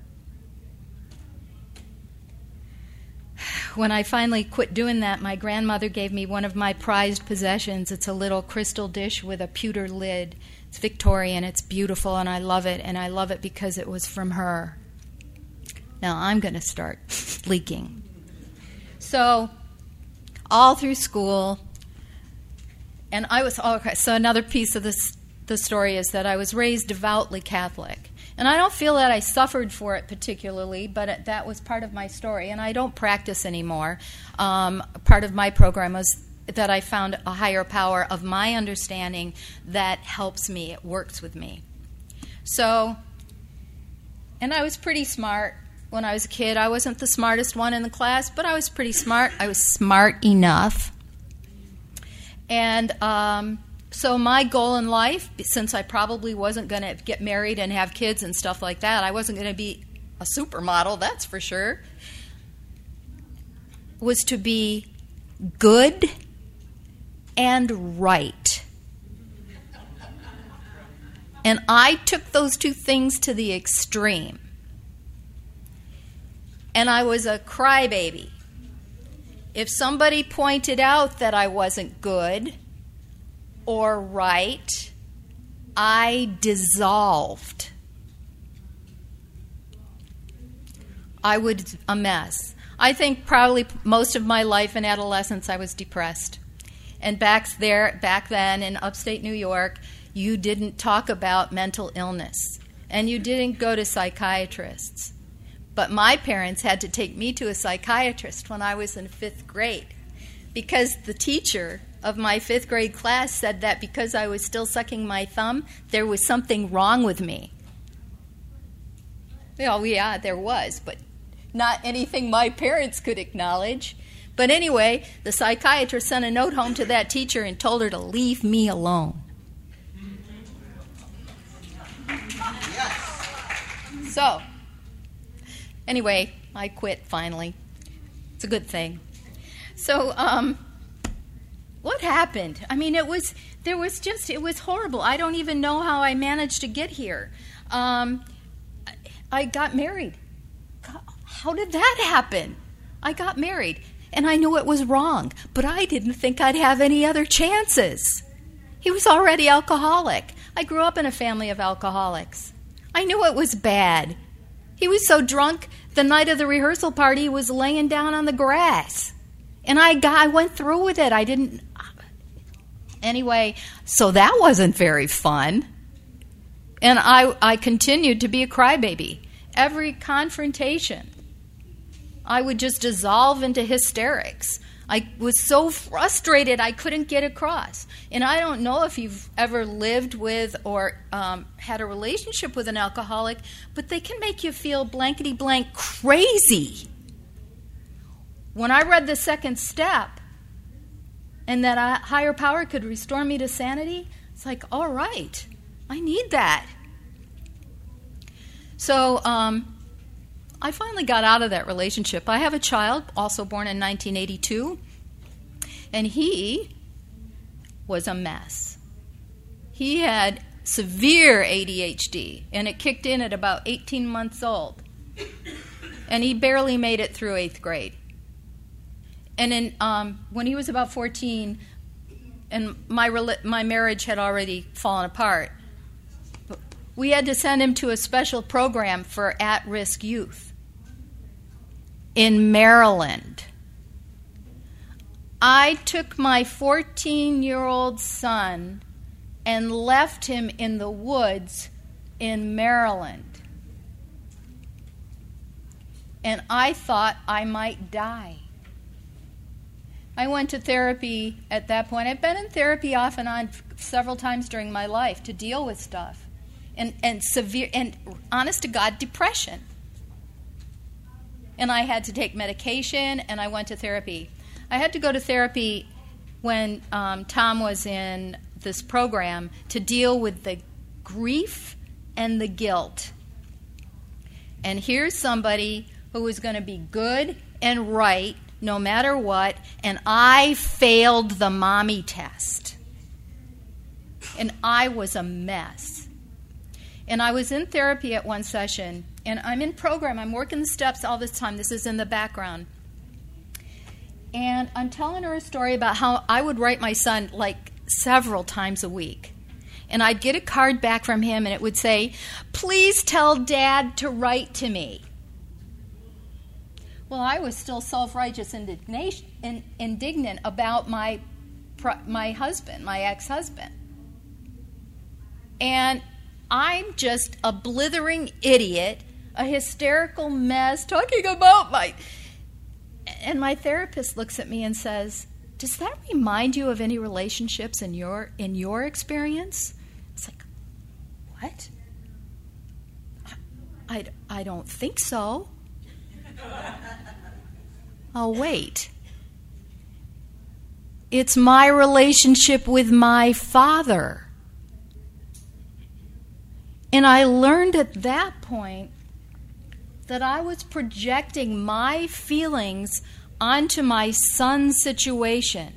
When I finally quit doing that, my grandmother gave me one of my prized possessions. It's a little crystal dish with a pewter lid. It's Victorian, it's beautiful, and I love it, and I love it because it was from her. Now I'm going to start leaking. So, all through school, and I was, okay, so another piece of this the story is that I was raised devoutly Catholic. And I don't feel that I suffered for it particularly, but it, that was part of my story. And I don't practice anymore. Um, part of my program was that I found a higher power of my understanding that helps me, it works with me. So, and I was pretty smart when I was a kid. I wasn't the smartest one in the class, but I was pretty smart. I was smart enough. And um, so, my goal in life, since I probably wasn't going to get married and have kids and stuff like that, I wasn't going to be a supermodel, that's for sure, was to be good and right. And I took those two things to the extreme. And I was a crybaby. If somebody pointed out that I wasn't good or right, I dissolved. I was a mess. I think probably most of my life in adolescence I was depressed. And back there back then in upstate New York, you didn't talk about mental illness and you didn't go to psychiatrists. But my parents had to take me to a psychiatrist when I was in fifth grade because the teacher of my fifth grade class said that because I was still sucking my thumb, there was something wrong with me. Well, yeah, there was, but not anything my parents could acknowledge. But anyway, the psychiatrist sent a note home to that teacher and told her to leave me alone. So, anyway, I quit finally. It's a good thing. So, um, what happened? I mean, it was there was just it was horrible. I don't even know how I managed to get here. Um, I got married. How did that happen? I got married, and I knew it was wrong, but I didn't think I'd have any other chances. He was already alcoholic. I grew up in a family of alcoholics. I knew it was bad. He was so drunk, the night of the rehearsal party, he was laying down on the grass. And I got, I went through with it. I didn't. Anyway, so that wasn't very fun. And I, I continued to be a crybaby. Every confrontation, I would just dissolve into hysterics. I was so frustrated I couldn't get across. And I don't know if you've ever lived with or um, had a relationship with an alcoholic, but they can make you feel blankety blank crazy. When I read the second step and that a higher power could restore me to sanity, it's like, all right, I need that. So, um, I finally got out of that relationship. I have a child, also born in 1982, and he was a mess. He had severe ADHD, and it kicked in at about 18 months old. And he barely made it through eighth grade. And in, um, when he was about 14, and my, my marriage had already fallen apart, we had to send him to a special program for at risk youth in Maryland. I took my 14 year old son and left him in the woods in Maryland. And I thought I might die. I went to therapy at that point. I've been in therapy off and on several times during my life to deal with stuff and, and severe and honest to God depression and I had to take medication and I went to therapy. I had to go to therapy when um, Tom was in this program to deal with the grief and the guilt. And here's somebody who was going to be good and right no matter what, and I failed the mommy test. And I was a mess. And I was in therapy at one session, and I'm in program. I'm working the steps all this time. This is in the background. And I'm telling her a story about how I would write my son like several times a week. And I'd get a card back from him, and it would say, Please tell dad to write to me. Well, I was still self righteous and indignant about my, my husband, my ex husband. And I'm just a blithering idiot, a hysterical mess talking about my. And my therapist looks at me and says, "Does that remind you of any relationships in your in your experience?" It's like, "What? I, I, I don't think so." oh, wait. It's my relationship with my Father. And I learned at that point that I was projecting my feelings onto my son's situation.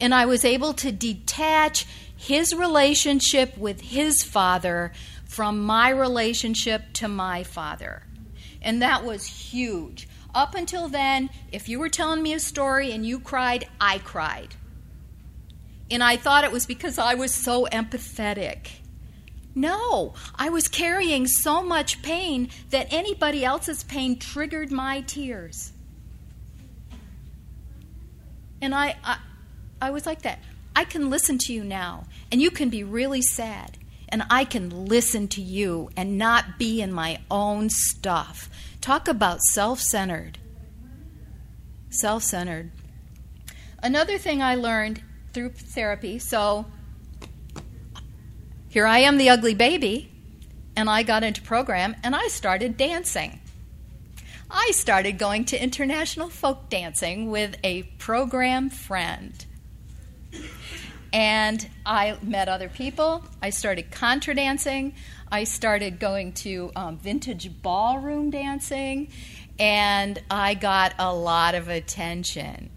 And I was able to detach his relationship with his father from my relationship to my father. And that was huge. Up until then, if you were telling me a story and you cried, I cried. And I thought it was because I was so empathetic. No, I was carrying so much pain that anybody else's pain triggered my tears. And I, I, I was like that. I can listen to you now, and you can be really sad, and I can listen to you and not be in my own stuff. Talk about self centered. Self centered. Another thing I learned through therapy so here I am, the ugly baby, and I got into program and I started dancing. I started going to international folk dancing with a program friend. And I met other people. I started contra dancing. I started going to um, vintage ballroom dancing. And I got a lot of attention.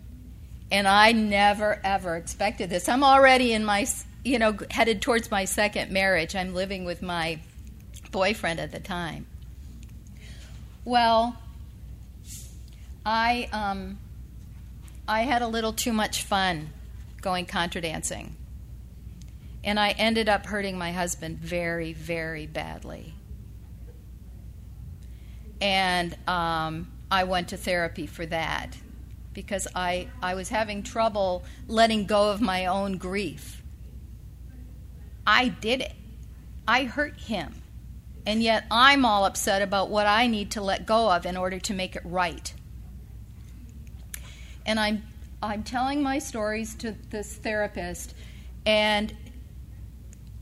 And I never, ever expected this. I'm already in my, you know, headed towards my second marriage. I'm living with my boyfriend at the time. Well, I, um, I had a little too much fun going contra dancing. And I ended up hurting my husband very, very badly. And um, I went to therapy for that because I, I was having trouble letting go of my own grief. I did it, I hurt him. And yet I'm all upset about what I need to let go of in order to make it right. And I'm I'm telling my stories to this therapist, and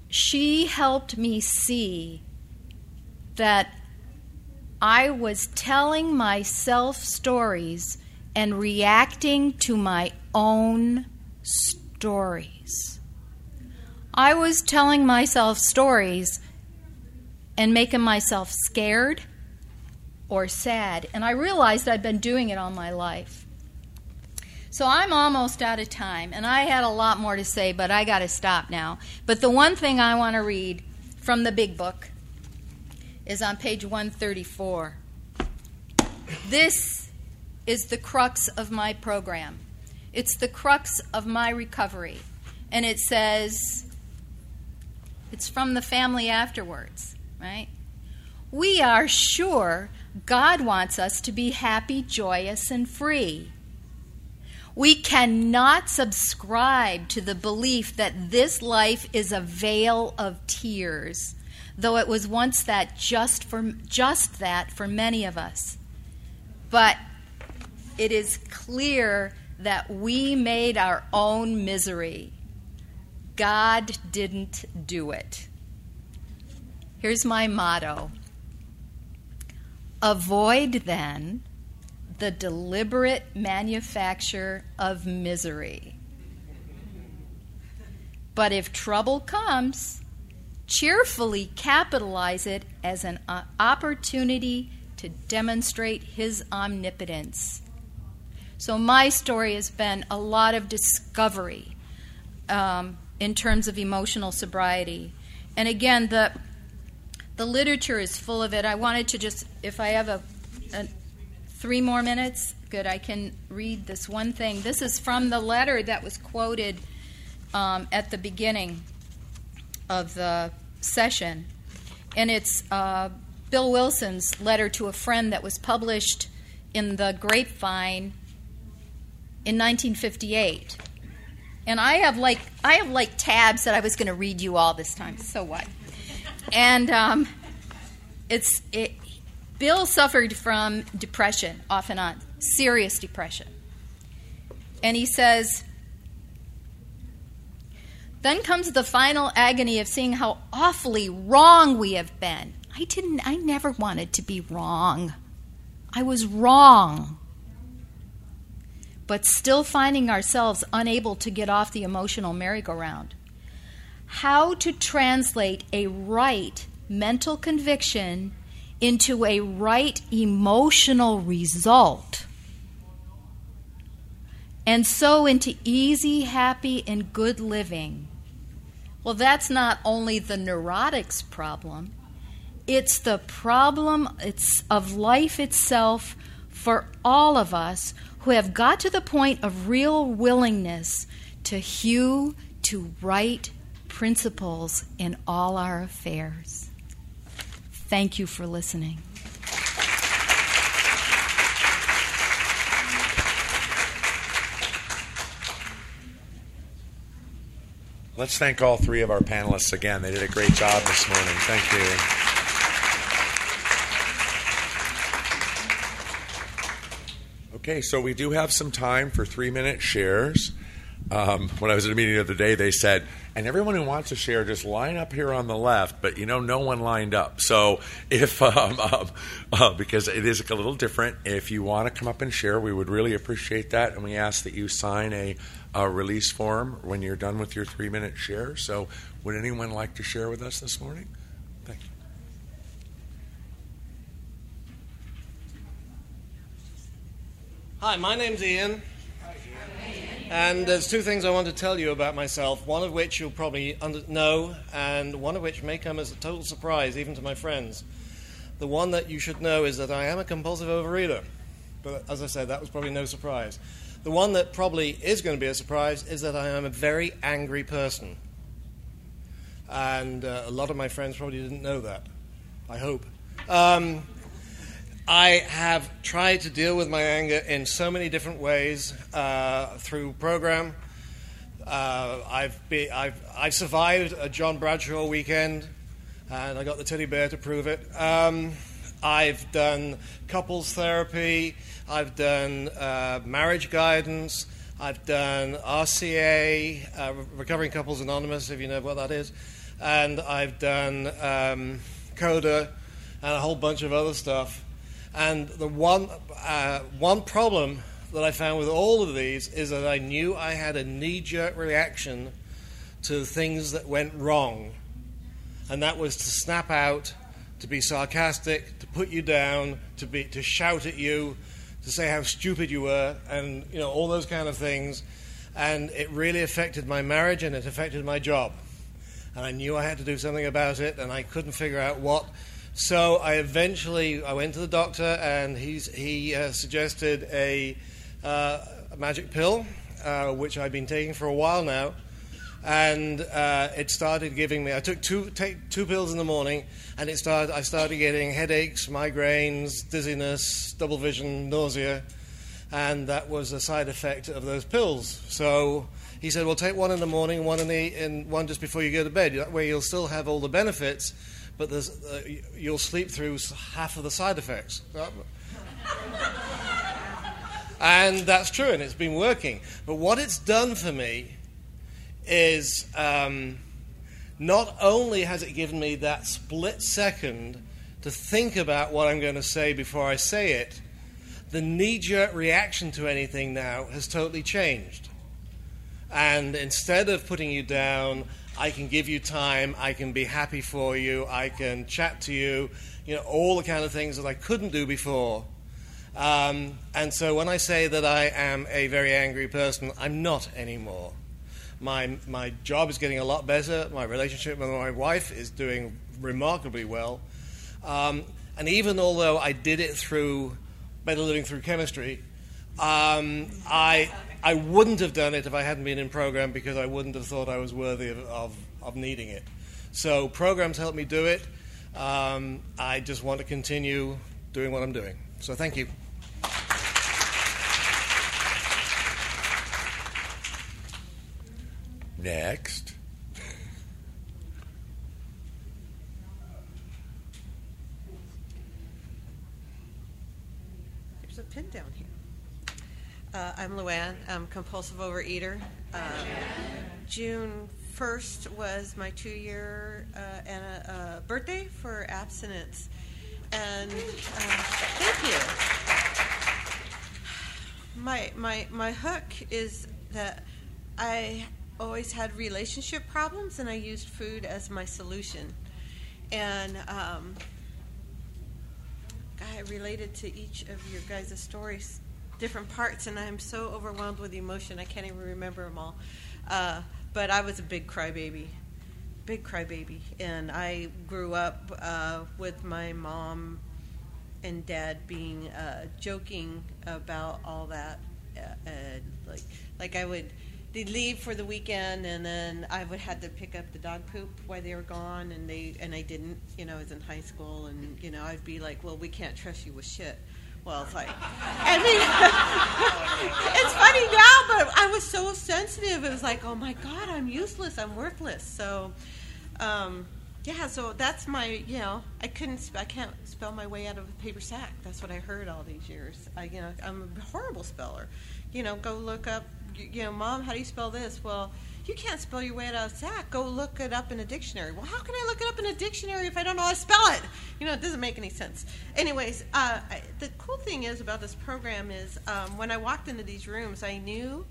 she helped me see that I was telling myself stories and reacting to my own stories. I was telling myself stories and making myself scared or sad, and I realized I'd been doing it all my life. So I'm almost out of time, and I had a lot more to say, but I got to stop now. But the one thing I want to read from the big book is on page 134. This is the crux of my program. It's the crux of my recovery. And it says, it's from the family afterwards, right? We are sure God wants us to be happy, joyous, and free. We cannot subscribe to the belief that this life is a vale of tears, though it was once that just for just that for many of us. But it is clear that we made our own misery. God didn't do it. Here's my motto Avoid then the deliberate manufacture of misery. But if trouble comes, cheerfully capitalize it as an opportunity to demonstrate His omnipotence. So, my story has been a lot of discovery um, in terms of emotional sobriety. And again, the, the literature is full of it. I wanted to just, if I have a, a Three more minutes? Good, I can read this one thing. This is from the letter that was quoted um, at the beginning of the session. And it's uh, Bill Wilson's letter to a friend that was published in the Grapevine in 1958. And I have like I have like tabs that I was going to read you all this time. So what? And um, it's it, Bill suffered from depression off and on, serious depression. And he says, then comes the final agony of seeing how awfully wrong we have been. I didn't, I never wanted to be wrong. I was wrong. but still finding ourselves unable to get off the emotional merry-go-round. How to translate a right mental conviction into a right emotional result. And so into easy, happy, and good living. Well, that's not only the neurotic's problem, it's the problem it's of life itself for all of us who have got to the point of real willingness to hew to right principles in all our affairs. Thank you for listening. Let's thank all three of our panelists again. They did a great job this morning. Thank you. Okay, so we do have some time for three minute shares. Um, when I was at a meeting the other day, they said, and everyone who wants to share, just line up here on the left. But you know, no one lined up. So if um, um, uh, because it is a little different, if you want to come up and share, we would really appreciate that, and we ask that you sign a, a release form when you're done with your three minute share. So, would anyone like to share with us this morning? Thank you. Hi, my name's Ian. And there's two things I want to tell you about myself, one of which you'll probably under- know, and one of which may come as a total surprise even to my friends. The one that you should know is that I am a compulsive overeater. But as I said, that was probably no surprise. The one that probably is going to be a surprise is that I am a very angry person. And uh, a lot of my friends probably didn't know that. I hope. Um, I have tried to deal with my anger in so many different ways uh, through program. Uh, I've, be, I've, I've survived a John Bradshaw weekend, and I got the teddy bear to prove it. Um, I've done couples therapy. I've done uh, marriage guidance. I've done RCA, uh, Recovering Couples Anonymous, if you know what that is. And I've done um, CODA and a whole bunch of other stuff. And the one, uh, one problem that I found with all of these is that I knew I had a knee jerk reaction to things that went wrong. And that was to snap out, to be sarcastic, to put you down, to, be, to shout at you, to say how stupid you were, and you know, all those kind of things. And it really affected my marriage and it affected my job. And I knew I had to do something about it, and I couldn't figure out what. So I eventually I went to the doctor, and he's, he uh, suggested a, uh, a, magic pill, uh, which I've been taking for a while now. And uh, it started giving me. I took two take two pills in the morning, and it started. I started getting headaches, migraines, dizziness, double vision, nausea, and that was a side effect of those pills. So he said, "Well, take one in the morning, one in the and one just before you go to bed. That way, you'll still have all the benefits." But uh, you'll sleep through half of the side effects. and that's true, and it's been working. But what it's done for me is um, not only has it given me that split second to think about what I'm going to say before I say it, the knee jerk reaction to anything now has totally changed. And instead of putting you down, I can give you time, I can be happy for you, I can chat to you, you know, all the kind of things that I couldn't do before. Um, and so when I say that I am a very angry person, I'm not anymore. My, my job is getting a lot better. My relationship with my wife is doing remarkably well. Um, and even although I did it through better living through chemistry, um, I I wouldn't have done it if I hadn't been in program because I wouldn't have thought I was worthy of, of, of needing it. So programs help me do it. Um, I just want to continue doing what I'm doing. So thank you. Next. There's a pin down here. Uh, I'm Luann. I'm compulsive overeater. Um, June 1st was my two year uh, and birthday for abstinence. And uh, thank you. my my my hook is that I always had relationship problems, and I used food as my solution. And um, I related to each of your guys' stories, different parts, and I'm so overwhelmed with emotion I can't even remember them all. Uh, but I was a big crybaby, big crybaby, and I grew up uh, with my mom and dad being uh, joking about all that, uh, like like I would they'd leave for the weekend and then I would have to pick up the dog poop while they were gone and they and I didn't you know I was in high school and you know I'd be like well we can't trust you with shit well it's like I mean it's funny now but I was so sensitive. It was like oh my god I'm useless I'm worthless. So um, yeah so that's my you know I couldn't I can't spell my way out of a paper sack. That's what I heard all these years. I you know I'm a horrible speller. You know go look up you know, mom, how do you spell this? Well, you can't spell your way out of sack. Go look it up in a dictionary. Well, how can I look it up in a dictionary if I don't know how to spell it? You know, it doesn't make any sense. Anyways, uh, I, the cool thing is about this program is um, when I walked into these rooms, I knew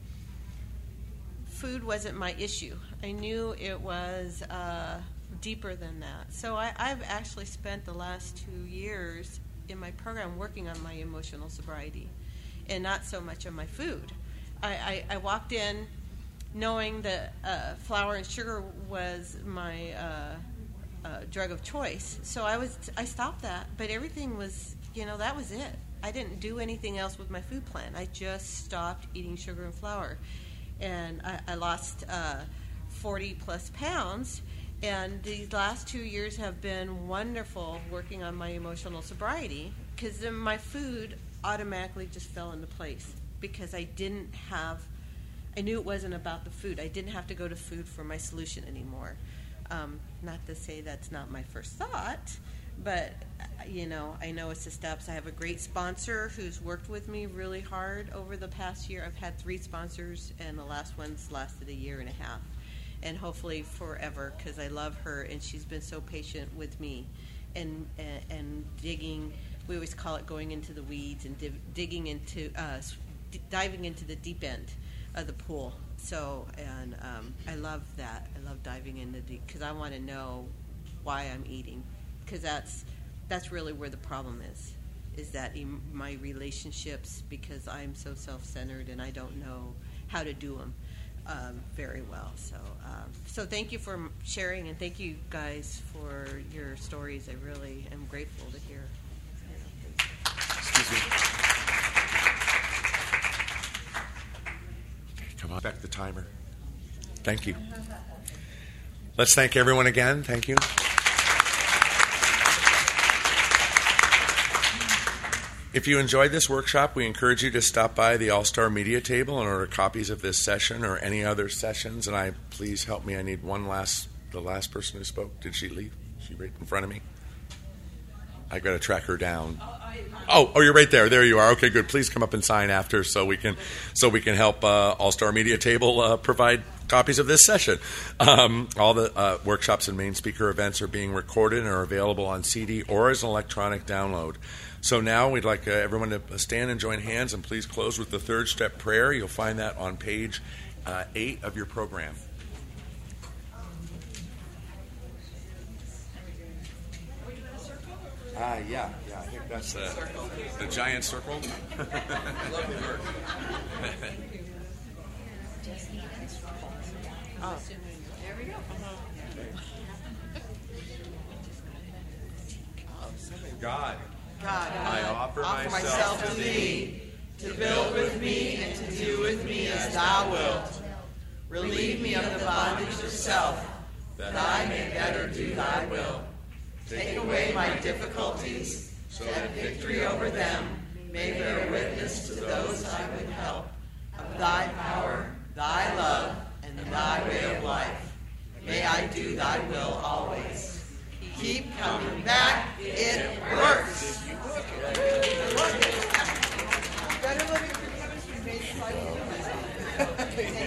food wasn't my issue. I knew it was uh, deeper than that. So I, I've actually spent the last two years in my program working on my emotional sobriety and not so much on my food. I, I, I walked in knowing that uh, flour and sugar was my uh, uh, drug of choice. So I was I stopped that, but everything was you know that was it. I didn't do anything else with my food plan. I just stopped eating sugar and flour, and I, I lost uh, 40 plus pounds. And these last two years have been wonderful working on my emotional sobriety because my food automatically just fell into place because I didn't have, I knew it wasn't about the food. I didn't have to go to food for my solution anymore. Um, not to say that's not my first thought, but you know, I know it's the steps. I have a great sponsor who's worked with me really hard over the past year. I've had three sponsors, and the last one's lasted a year and a half, and hopefully forever because I love her and she's been so patient with me, and and, and digging. We always call it going into the weeds and div- digging into uh, diving into the deep end of the pool. So, and um, I love that. I love diving into the because I want to know why I'm eating because that's that's really where the problem is. Is that my relationships because I'm so self-centered and I don't know how to do them um, very well. So, um, so thank you for sharing and thank you guys for your stories. I really am grateful to hear. Excuse me. Come on, back the timer. Thank you. Let's thank everyone again. Thank you. If you enjoyed this workshop, we encourage you to stop by the All Star Media table and order copies of this session or any other sessions. And I please help me. I need one last. The last person who spoke. Did she leave? She right in front of me. I got to track her down. Oh, oh, you're right there. There you are. Okay, good. Please come up and sign after, so we can, so we can help uh, All Star Media Table uh, provide copies of this session. Um, all the uh, workshops and main speaker events are being recorded and are available on CD or as an electronic download. So now we'd like uh, everyone to stand and join hands, and please close with the third step prayer. You'll find that on page uh, eight of your program. Ah, yeah, yeah. I think that's the, the giant circle. Oh. God, God, I offer, offer myself, myself to thee, to build with me and to do with me as thou wilt. Relieve me of the bondage of self, that I may better do thy will. Take away my difficulties, so that victory over them may bear witness to those I would help of thy power, thy love, and thy way of life. May I do thy will always. Keep coming back, it works. Better living chemistry made